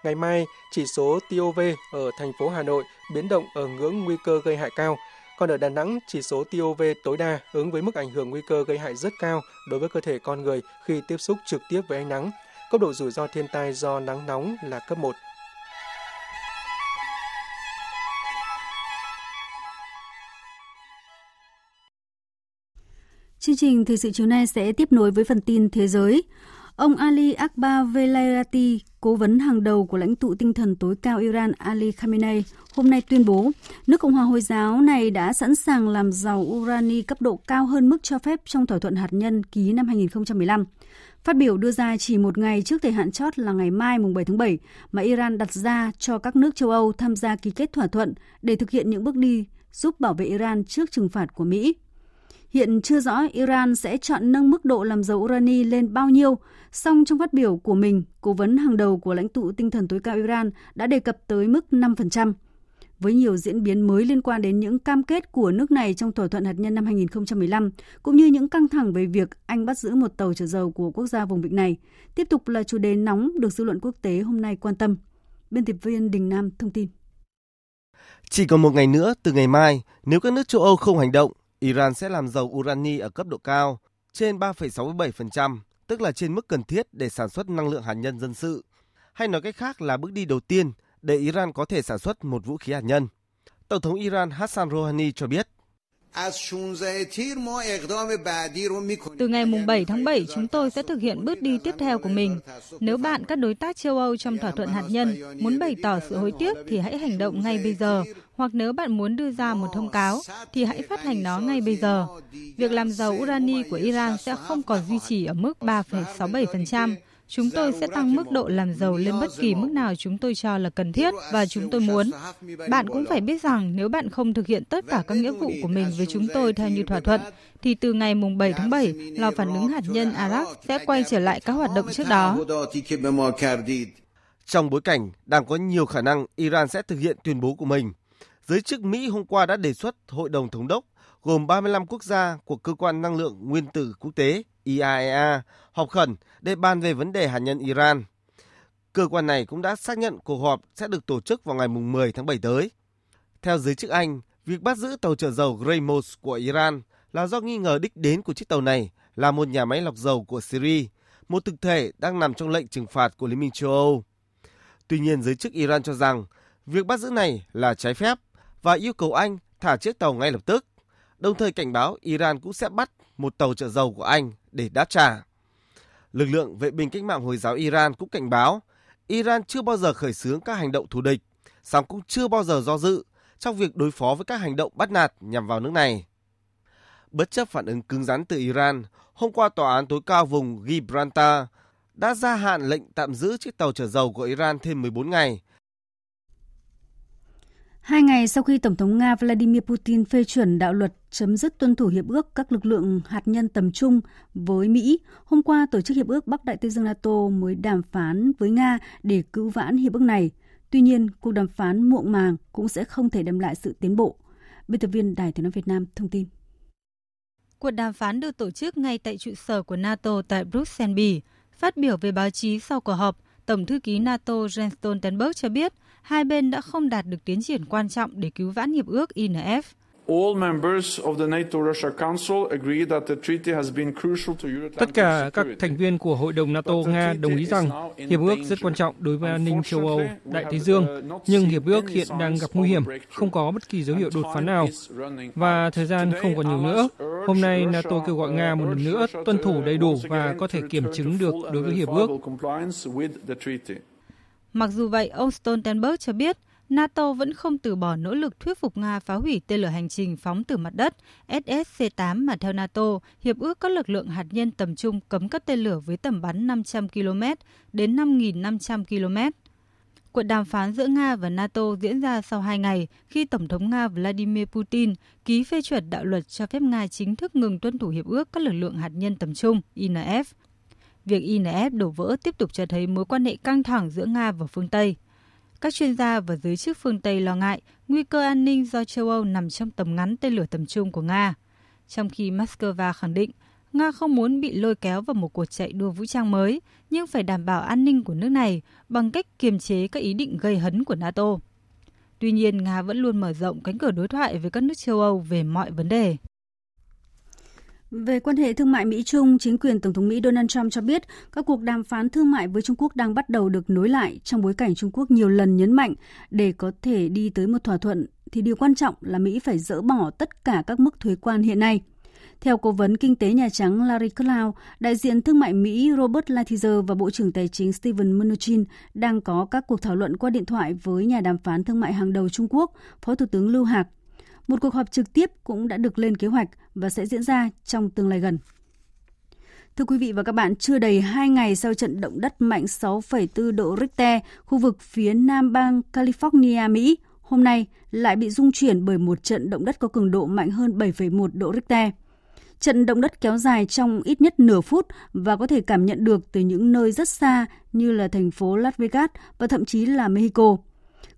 Ngày mai, chỉ số TOV ở thành phố Hà Nội biến động ở ngưỡng nguy cơ gây hại cao, còn ở Đà Nẵng, chỉ số TOV tối đa ứng với mức ảnh hưởng nguy cơ gây hại rất cao đối với cơ thể con người khi tiếp xúc trực tiếp với ánh nắng. Cấp độ rủi ro thiên tai do nắng nóng là cấp 1. Chương trình Thời sự chiều nay sẽ tiếp nối với phần tin thế giới. Ông Ali Akbar Velayati, cố vấn hàng đầu của lãnh tụ tinh thần tối cao Iran Ali Khamenei, hôm nay tuyên bố nước Cộng hòa Hồi giáo này đã sẵn sàng làm giàu urani cấp độ cao hơn mức cho phép trong thỏa thuận hạt nhân ký năm 2015. Phát biểu đưa ra chỉ một ngày trước thời hạn chót là ngày mai mùng 7 tháng 7 mà Iran đặt ra cho các nước châu Âu tham gia ký kết thỏa thuận để thực hiện những bước đi giúp bảo vệ Iran trước trừng phạt của Mỹ. Hiện chưa rõ Iran sẽ chọn nâng mức độ làm dầu urani lên bao nhiêu, song trong phát biểu của mình, cố vấn hàng đầu của lãnh tụ tinh thần tối cao Iran đã đề cập tới mức 5%. Với nhiều diễn biến mới liên quan đến những cam kết của nước này trong thỏa thuận hạt nhân năm 2015, cũng như những căng thẳng về việc Anh bắt giữ một tàu chở dầu của quốc gia vùng vịnh này, tiếp tục là chủ đề nóng được dư luận quốc tế hôm nay quan tâm. Biên tập viên Đình Nam thông tin. Chỉ còn một ngày nữa từ ngày mai, nếu các nước châu Âu không hành động, Iran sẽ làm dầu urani ở cấp độ cao, trên 3,67%, tức là trên mức cần thiết để sản xuất năng lượng hạt nhân dân sự. Hay nói cách khác là bước đi đầu tiên để Iran có thể sản xuất một vũ khí hạt nhân. Tổng thống Iran Hassan Rouhani cho biết, từ ngày 7 tháng 7, chúng tôi sẽ thực hiện bước đi tiếp theo của mình. Nếu bạn, các đối tác châu Âu trong thỏa thuận hạt nhân, muốn bày tỏ sự hối tiếc thì hãy hành động ngay bây giờ. Hoặc nếu bạn muốn đưa ra một thông cáo, thì hãy phát hành nó ngay bây giờ. Việc làm giàu urani của Iran sẽ không còn duy trì ở mức 3,67%. Chúng tôi sẽ tăng mức độ làm giàu lên bất kỳ mức nào chúng tôi cho là cần thiết và chúng tôi muốn. Bạn cũng phải biết rằng nếu bạn không thực hiện tất cả các nghĩa vụ của mình với chúng tôi theo như thỏa thuận, thì từ ngày 7 tháng 7, lò phản ứng hạt nhân Arak sẽ quay trở lại các hoạt động trước đó. Trong bối cảnh đang có nhiều khả năng Iran sẽ thực hiện tuyên bố của mình, giới chức Mỹ hôm qua đã đề xuất Hội đồng Thống đốc gồm 35 quốc gia của Cơ quan Năng lượng Nguyên tử Quốc tế IAEA họp khẩn để bàn về vấn đề hạt nhân Iran. Cơ quan này cũng đã xác nhận cuộc họp sẽ được tổ chức vào ngày 10 tháng 7 tới. Theo giới chức Anh, việc bắt giữ tàu chở dầu Graymos của Iran là do nghi ngờ đích đến của chiếc tàu này là một nhà máy lọc dầu của Syria, một thực thể đang nằm trong lệnh trừng phạt của Liên minh châu Âu. Tuy nhiên, giới chức Iran cho rằng việc bắt giữ này là trái phép và yêu cầu Anh thả chiếc tàu ngay lập tức, đồng thời cảnh báo Iran cũng sẽ bắt một tàu chở dầu của Anh để đáp trả. Lực lượng vệ binh cách mạng Hồi giáo Iran cũng cảnh báo Iran chưa bao giờ khởi xướng các hành động thù địch, song cũng chưa bao giờ do dự trong việc đối phó với các hành động bắt nạt nhằm vào nước này. Bất chấp phản ứng cứng rắn từ Iran, hôm qua Tòa án tối cao vùng Gibraltar đã gia hạn lệnh tạm giữ chiếc tàu chở dầu của Iran thêm 14 ngày Hai ngày sau khi Tổng thống Nga Vladimir Putin phê chuẩn đạo luật chấm dứt tuân thủ hiệp ước các lực lượng hạt nhân tầm trung với Mỹ, hôm qua Tổ chức Hiệp ước Bắc Đại Tây Dương NATO mới đàm phán với Nga để cứu vãn hiệp ước này. Tuy nhiên, cuộc đàm phán muộn màng cũng sẽ không thể đem lại sự tiến bộ. Biên tập viên Đài Tiếng nói Việt Nam thông tin. Cuộc đàm phán được tổ chức ngay tại trụ sở của NATO tại Bruxelles, Bỉ. Phát biểu về báo chí sau cuộc họp, Tổng thư ký NATO Jens Stoltenberg cho biết hai bên đã không đạt được tiến triển quan trọng để cứu vãn hiệp ước INF. Tất cả các thành viên của Hội đồng NATO Nga đồng ý rằng hiệp ước rất quan trọng đối với an ninh châu Âu, Đại Tây Dương, nhưng hiệp ước hiện đang gặp nguy hiểm, không có bất kỳ dấu hiệu đột phá nào. Và thời gian không còn nhiều nữa. Hôm nay NATO kêu gọi Nga một lần nữa tuân thủ đầy đủ và có thể kiểm chứng được đối với hiệp ước. Mặc dù vậy, ông Stoltenberg cho biết NATO vẫn không từ bỏ nỗ lực thuyết phục Nga phá hủy tên lửa hành trình phóng từ mặt đất SSC-8 mà theo NATO, hiệp ước các lực lượng hạt nhân tầm trung cấm các tên lửa với tầm bắn 500 km đến 5.500 km. Cuộc đàm phán giữa Nga và NATO diễn ra sau hai ngày khi Tổng thống Nga Vladimir Putin ký phê chuẩn đạo luật cho phép Nga chính thức ngừng tuân thủ hiệp ước các lực lượng hạt nhân tầm trung INF. Việc INF đổ vỡ tiếp tục cho thấy mối quan hệ căng thẳng giữa Nga và phương Tây. Các chuyên gia và giới chức phương Tây lo ngại nguy cơ an ninh do châu Âu nằm trong tầm ngắn tên lửa tầm trung của Nga, trong khi Moscow khẳng định Nga không muốn bị lôi kéo vào một cuộc chạy đua vũ trang mới, nhưng phải đảm bảo an ninh của nước này bằng cách kiềm chế các ý định gây hấn của NATO. Tuy nhiên, Nga vẫn luôn mở rộng cánh cửa đối thoại với các nước châu Âu về mọi vấn đề. Về quan hệ thương mại Mỹ-Trung, chính quyền Tổng thống Mỹ Donald Trump cho biết các cuộc đàm phán thương mại với Trung Quốc đang bắt đầu được nối lại trong bối cảnh Trung Quốc nhiều lần nhấn mạnh để có thể đi tới một thỏa thuận thì điều quan trọng là Mỹ phải dỡ bỏ tất cả các mức thuế quan hiện nay. Theo cố vấn kinh tế Nhà Trắng Larry Kudlow, đại diện thương mại Mỹ Robert Lighthizer và Bộ trưởng Tài chính Steven Mnuchin đang có các cuộc thảo luận qua điện thoại với nhà đàm phán thương mại hàng đầu Trung Quốc, Phó Thủ tướng Lưu Hạc. Một cuộc họp trực tiếp cũng đã được lên kế hoạch và sẽ diễn ra trong tương lai gần. Thưa quý vị và các bạn, chưa đầy 2 ngày sau trận động đất mạnh 6,4 độ Richter, khu vực phía nam bang California, Mỹ, hôm nay lại bị rung chuyển bởi một trận động đất có cường độ mạnh hơn 7,1 độ Richter. Trận động đất kéo dài trong ít nhất nửa phút và có thể cảm nhận được từ những nơi rất xa như là thành phố Las Vegas và thậm chí là Mexico.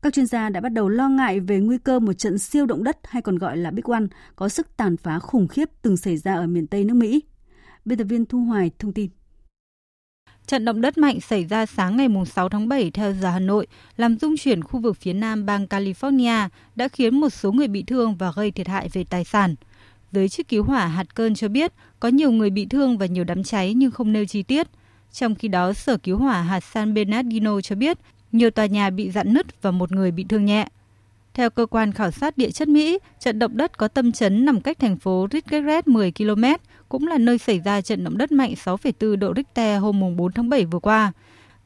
Các chuyên gia đã bắt đầu lo ngại về nguy cơ một trận siêu động đất hay còn gọi là Big One có sức tàn phá khủng khiếp từng xảy ra ở miền Tây nước Mỹ. Biên tập viên Thu Hoài thông tin. Trận động đất mạnh xảy ra sáng ngày 6 tháng 7 theo giờ Hà Nội, làm rung chuyển khu vực phía nam bang California, đã khiến một số người bị thương và gây thiệt hại về tài sản. Giới chức cứu hỏa hạt cơn cho biết có nhiều người bị thương và nhiều đám cháy nhưng không nêu chi tiết. Trong khi đó, Sở Cứu hỏa hạt San Bernardino cho biết nhiều tòa nhà bị dạn nứt và một người bị thương nhẹ. Theo cơ quan khảo sát địa chất Mỹ, trận động đất có tâm chấn nằm cách thành phố Ridgeret 10 km, cũng là nơi xảy ra trận động đất mạnh 6,4 độ Richter hôm 4 tháng 7 vừa qua.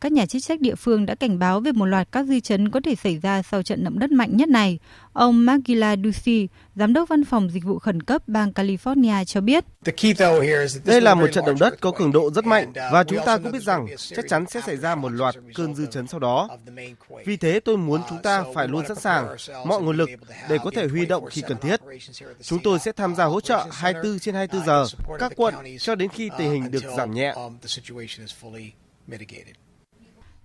Các nhà chức trách địa phương đã cảnh báo về một loạt các dư chấn có thể xảy ra sau trận động đất mạnh nhất này. Ông Magila Ducey, giám đốc văn phòng dịch vụ khẩn cấp bang California cho biết. Đây là một trận động đất có cường độ rất mạnh và chúng ta cũng biết rằng chắc chắn sẽ xảy ra một loạt cơn dư chấn sau đó. Vì thế tôi muốn chúng ta phải luôn sẵn sàng mọi nguồn lực để có thể huy động khi cần thiết. Chúng tôi sẽ tham gia hỗ trợ 24 trên 24 giờ các quận cho đến khi tình hình được giảm nhẹ.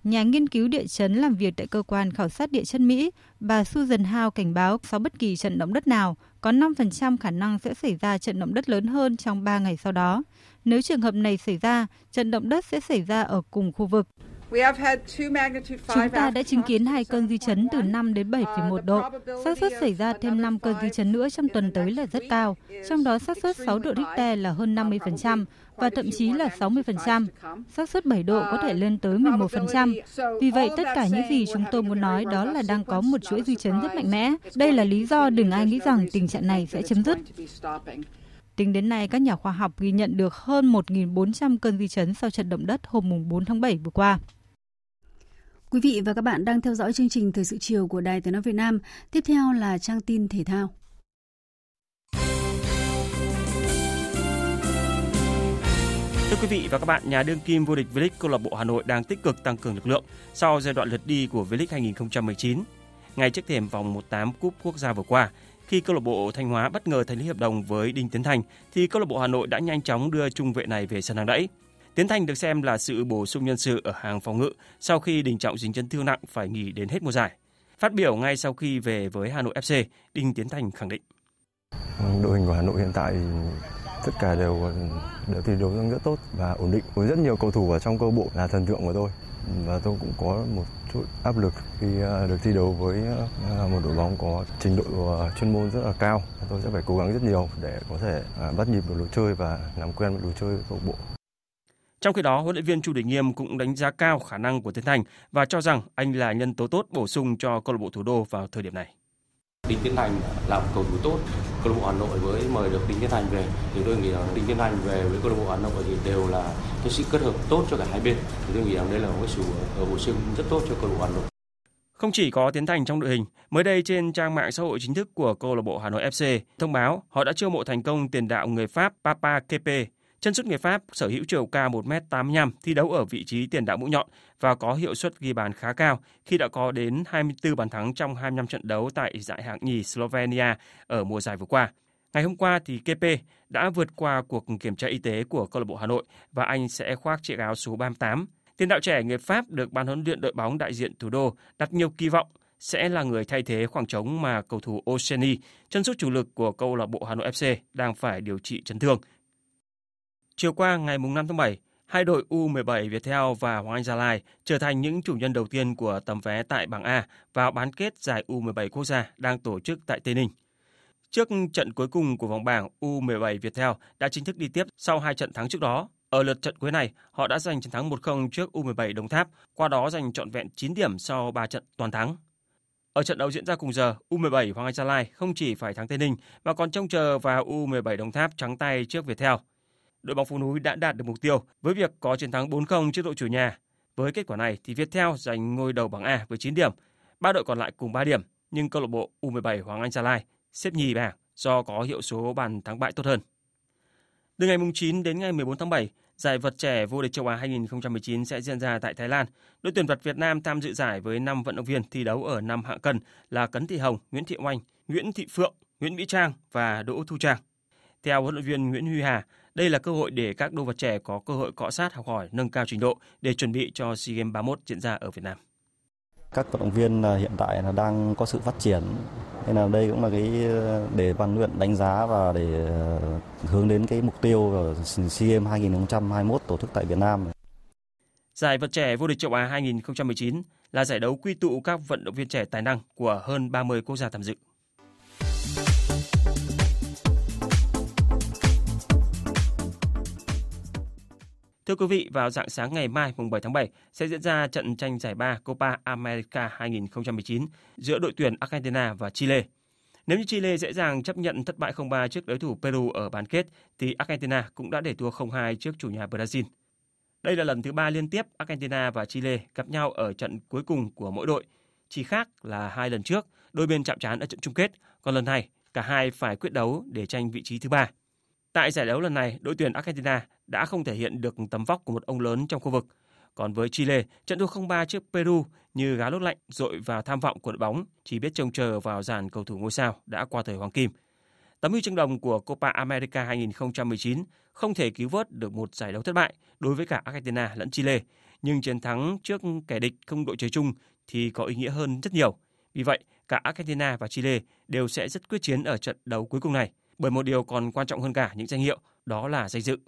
Nhà nghiên cứu địa chấn làm việc tại cơ quan khảo sát địa chất Mỹ, bà Susan Howe cảnh báo sau bất kỳ trận động đất nào, có 5% khả năng sẽ xảy ra trận động đất lớn hơn trong 3 ngày sau đó. Nếu trường hợp này xảy ra, trận động đất sẽ xảy ra ở cùng khu vực. Chúng ta đã chứng kiến hai cơn dư chấn từ 5 đến 7,1 độ. xác suất xảy ra thêm 5 cơn dư chấn nữa trong tuần tới là rất cao. Trong đó xác suất 6 độ Richter là hơn 50% và thậm chí là 60%. xác suất 7 độ có thể lên tới 11%. Vì vậy, tất cả những gì chúng tôi muốn nói đó là đang có một chuỗi dư chấn rất mạnh mẽ. Đây là lý do đừng ai nghĩ rằng tình trạng này sẽ chấm dứt. Tính đến nay, các nhà khoa học ghi nhận được hơn 1.400 cơn dư chấn sau trận động đất hôm 4 tháng 7 vừa qua. Quý vị và các bạn đang theo dõi chương trình Thời sự chiều của Đài Tiếng Nói Việt Nam. Tiếp theo là trang tin thể thao. Thưa quý vị và các bạn, nhà đương kim vô địch V-League câu lạc bộ Hà Nội đang tích cực tăng cường lực lượng sau giai đoạn lượt đi của V-League 2019. Ngay trước thềm vòng 18 Cúp Quốc gia vừa qua, khi câu lạc bộ Thanh Hóa bất ngờ thành lý hợp đồng với Đinh Tiến Thành, thì câu lạc bộ Hà Nội đã nhanh chóng đưa trung vệ này về sân hàng đẫy. Tiến Thành được xem là sự bổ sung nhân sự ở hàng phòng ngự sau khi Đình Trọng dính chấn thương nặng phải nghỉ đến hết mùa giải. Phát biểu ngay sau khi về với Hà Nội FC, Đinh Tiến Thành khẳng định. Đội hình của Hà Nội hiện tại tất cả đều đều thi đấu rất tốt và ổn định. Với rất nhiều cầu thủ ở trong câu bộ là thần tượng của tôi và tôi cũng có một chút áp lực khi à, được thi đấu với à, một đội bóng có trình độ à, chuyên môn rất là cao. Tôi sẽ phải cố gắng rất nhiều để có thể bắt nhịp được lối chơi và làm quen với lối chơi câu bộ. Trong khi đó, huấn luyện viên Chu Đình Nghiêm cũng đánh giá cao khả năng của Tiến Thành và cho rằng anh là nhân tố tốt bổ sung cho câu lạc bộ thủ đô vào thời điểm này. Đinh Tiến Thành là một cầu thủ tốt. Câu lạc bộ Hà Nội với mời được Đinh Tiến Thành về thì tôi nghĩ rằng Đinh Tiến Thành về với câu lạc bộ Hà Nội thì đều là cái sự kết hợp tốt cho cả hai bên. Thì tôi nghĩ rằng đây là một cái sự ờ, bổ sung rất tốt cho câu lạc bộ Hà Nội. Không chỉ có Tiến Thành trong đội hình, mới đây trên trang mạng xã hội chính thức của câu lạc bộ Hà Nội FC thông báo họ đã chiêu mộ thành công tiền đạo người Pháp Papa Kepe Chân sút người Pháp sở hữu chiều cao 1m85, thi đấu ở vị trí tiền đạo mũi nhọn và có hiệu suất ghi bàn khá cao khi đã có đến 24 bàn thắng trong 25 trận đấu tại giải hạng nhì Slovenia ở mùa giải vừa qua. Ngày hôm qua thì KP đã vượt qua cuộc kiểm tra y tế của câu lạc bộ Hà Nội và anh sẽ khoác chiếc áo số 38. Tiền đạo trẻ người Pháp được ban huấn luyện đội bóng đại diện thủ đô đặt nhiều kỳ vọng sẽ là người thay thế khoảng trống mà cầu thủ Osheni, chân sút chủ lực của câu lạc bộ Hà Nội FC đang phải điều trị chấn thương. Chiều qua ngày 5 tháng 7, hai đội U17 Viettel và Hoàng Anh Gia Lai trở thành những chủ nhân đầu tiên của tấm vé tại bảng A vào bán kết giải U17 quốc gia đang tổ chức tại Tây Ninh. Trước trận cuối cùng của vòng bảng, U17 Viettel đã chính thức đi tiếp sau hai trận thắng trước đó. Ở lượt trận cuối này, họ đã giành chiến thắng 1-0 trước U17 Đồng Tháp, qua đó giành trọn vẹn 9 điểm sau 3 trận toàn thắng. Ở trận đấu diễn ra cùng giờ, U17 Hoàng Anh Gia Lai không chỉ phải thắng Tây Ninh mà còn trông chờ vào U17 Đồng Tháp trắng tay trước Viettel. Đội bóng phố núi đã đạt được mục tiêu với việc có chiến thắng 4-0 trước đội chủ nhà. Với kết quả này thì Viettel giành ngôi đầu bảng A với 9 điểm, ba đội còn lại cùng 3 điểm, nhưng câu lạc bộ U17 Hoàng Anh Gia Lai xếp nhì bảng do có hiệu số bàn thắng bại tốt hơn. Từ ngày 9 đến ngày 14 tháng 7, giải vật trẻ vô địch châu Á 2019 sẽ diễn ra tại Thái Lan. Đội tuyển vật Việt Nam tham dự giải với 5 vận động viên thi đấu ở năm hạng cân là Cấn Thị Hồng, Nguyễn Thị Oanh, Nguyễn Thị Phượng, Nguyễn Mỹ Trang và Đỗ Thu Trang. Theo huấn luyện viên Nguyễn Huy Hà, đây là cơ hội để các đô vật trẻ có cơ hội cọ sát học hỏi, nâng cao trình độ để chuẩn bị cho SEA Games 31 diễn ra ở Việt Nam. Các vận động viên hiện tại là đang có sự phát triển nên là đây cũng là cái để ban luyện đánh giá và để ờ, hướng đến cái mục tiêu ở SEA Games 2021 tổ chức tại Việt Nam. Giải vật trẻ vô địch châu Á 2019 là giải đấu quy tụ các vận động viên trẻ tài năng của hơn 30 quốc gia tham dự. Thưa quý vị, vào dạng sáng ngày mai mùng 7 tháng 7 sẽ diễn ra trận tranh giải ba Copa America 2019 giữa đội tuyển Argentina và Chile. Nếu như Chile dễ dàng chấp nhận thất bại 0-3 trước đối thủ Peru ở bán kết, thì Argentina cũng đã để thua 0-2 trước chủ nhà Brazil. Đây là lần thứ ba liên tiếp Argentina và Chile gặp nhau ở trận cuối cùng của mỗi đội. Chỉ khác là hai lần trước, đôi bên chạm trán ở trận chung kết, còn lần này cả hai phải quyết đấu để tranh vị trí thứ ba. Tại giải đấu lần này, đội tuyển Argentina đã không thể hiện được tầm vóc của một ông lớn trong khu vực. Còn với Chile, trận thua 0-3 trước Peru như gá lốt lạnh dội vào tham vọng của đội bóng, chỉ biết trông chờ vào dàn cầu thủ ngôi sao đã qua thời hoàng kim. Tấm huy chương đồng của Copa America 2019 không thể cứu vớt được một giải đấu thất bại đối với cả Argentina lẫn Chile, nhưng chiến thắng trước kẻ địch không đội trời chung thì có ý nghĩa hơn rất nhiều. Vì vậy, cả Argentina và Chile đều sẽ rất quyết chiến ở trận đấu cuối cùng này, bởi một điều còn quan trọng hơn cả những danh hiệu, đó là danh dự.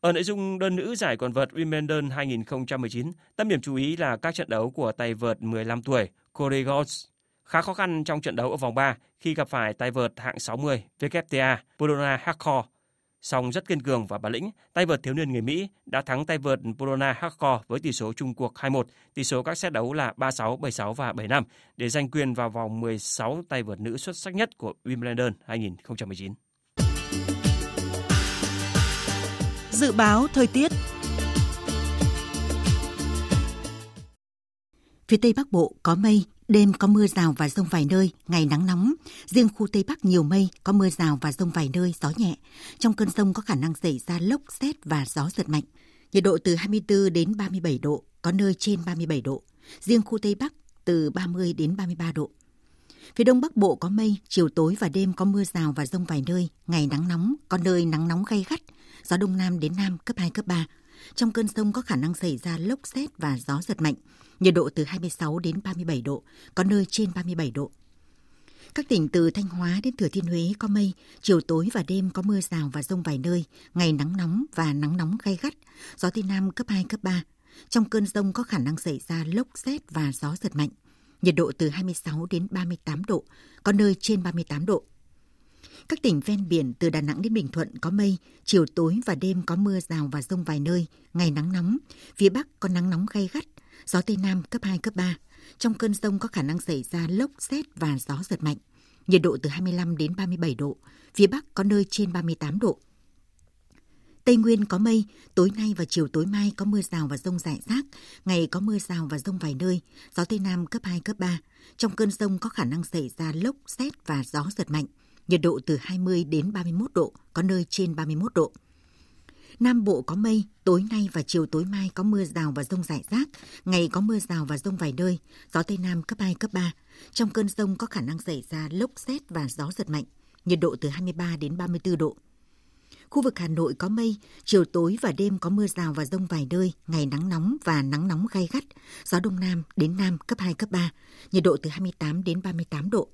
Ở nội dung đơn nữ giải quần vợt Wimbledon 2019, tâm điểm chú ý là các trận đấu của tay vợt 15 tuổi Corey Goss khá khó khăn trong trận đấu ở vòng 3 khi gặp phải tay vợt hạng 60 WTA Polona Hardcore. Song rất kiên cường và bản lĩnh, tay vợt thiếu niên người Mỹ đã thắng tay vợt Polona Hardcore với tỷ số chung cuộc 2-1, tỷ số các set đấu là 3-6, 7-6 và 7-5 để giành quyền vào vòng 16 tay vợt nữ xuất sắc nhất của Wimbledon 2019. Dự báo thời tiết Phía Tây Bắc Bộ có mây, đêm có mưa rào và rông vài nơi, ngày nắng nóng. Riêng khu Tây Bắc nhiều mây, có mưa rào và rông vài nơi, gió nhẹ. Trong cơn rông có khả năng xảy ra lốc, xét và gió giật mạnh. Nhiệt độ từ 24 đến 37 độ, có nơi trên 37 độ. Riêng khu Tây Bắc từ 30 đến 33 độ. Phía Đông Bắc Bộ có mây, chiều tối và đêm có mưa rào và rông vài nơi, ngày nắng nóng, có nơi nắng nóng gay gắt, gió Đông Nam đến Nam cấp 2, cấp 3. Trong cơn rông có khả năng xảy ra lốc xét và gió giật mạnh, nhiệt độ từ 26 đến 37 độ, có nơi trên 37 độ. Các tỉnh từ Thanh Hóa đến Thừa Thiên Huế có mây, chiều tối và đêm có mưa rào và rông vài nơi, ngày nắng nóng và nắng nóng gay gắt, gió Tây Nam cấp 2, cấp 3. Trong cơn rông có khả năng xảy ra lốc xét và gió giật mạnh, nhiệt độ từ 26 đến 38 độ, có nơi trên 38 độ. Các tỉnh ven biển từ Đà Nẵng đến Bình Thuận có mây, chiều tối và đêm có mưa rào và rông vài nơi, ngày nắng nóng. Phía Bắc có nắng nóng gay gắt, gió Tây Nam cấp 2, cấp 3. Trong cơn rông có khả năng xảy ra lốc, xét và gió giật mạnh. Nhiệt độ từ 25 đến 37 độ, phía Bắc có nơi trên 38 độ. Tây Nguyên có mây, tối nay và chiều tối mai có mưa rào và rông rải rác, ngày có mưa rào và rông vài nơi, gió Tây Nam cấp 2, cấp 3. Trong cơn rông có khả năng xảy ra lốc, xét và gió giật mạnh, nhiệt độ từ 20 đến 31 độ, có nơi trên 31 độ. Nam Bộ có mây, tối nay và chiều tối mai có mưa rào và rông rải rác, ngày có mưa rào và rông vài nơi, gió Tây Nam cấp 2, cấp 3. Trong cơn rông có khả năng xảy ra lốc xét và gió giật mạnh, nhiệt độ từ 23 đến 34 độ. Khu vực Hà Nội có mây, chiều tối và đêm có mưa rào và rông vài nơi, ngày nắng nóng và nắng nóng gai gắt, gió Đông Nam đến Nam cấp 2, cấp 3, nhiệt độ từ 28 đến 38 độ.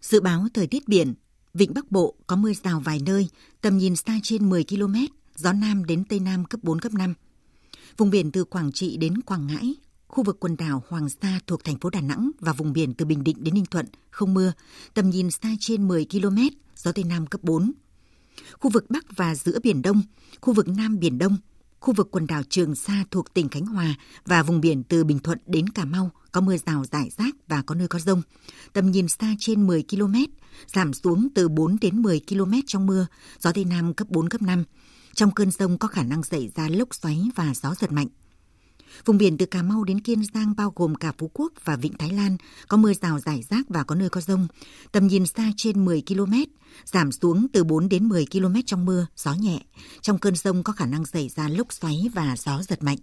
Dự báo thời tiết biển, Vịnh Bắc Bộ có mưa rào vài nơi, tầm nhìn xa trên 10 km, gió Nam đến Tây Nam cấp 4, cấp 5. Vùng biển từ Quảng Trị đến Quảng Ngãi, khu vực quần đảo Hoàng Sa thuộc thành phố Đà Nẵng và vùng biển từ Bình Định đến Ninh Thuận, không mưa, tầm nhìn xa trên 10 km, gió Tây Nam cấp 4. Khu vực Bắc và giữa Biển Đông, khu vực Nam Biển Đông, Khu vực quần đảo Trường Sa thuộc tỉnh Khánh Hòa và vùng biển từ Bình Thuận đến Cà Mau có mưa rào rải rác và có nơi có rông. Tầm nhìn xa trên 10 km, giảm xuống từ 4 đến 10 km trong mưa, gió Tây Nam cấp 4, cấp 5. Trong cơn rông có khả năng xảy ra lốc xoáy và gió giật mạnh. Vùng biển từ Cà Mau đến Kiên Giang bao gồm cả Phú Quốc và Vịnh Thái Lan có mưa rào rải rác và có nơi có rông. Tầm nhìn xa trên 10 km, giảm xuống từ 4 đến 10 km trong mưa, gió nhẹ. Trong cơn rông có khả năng xảy ra lốc xoáy và gió giật mạnh.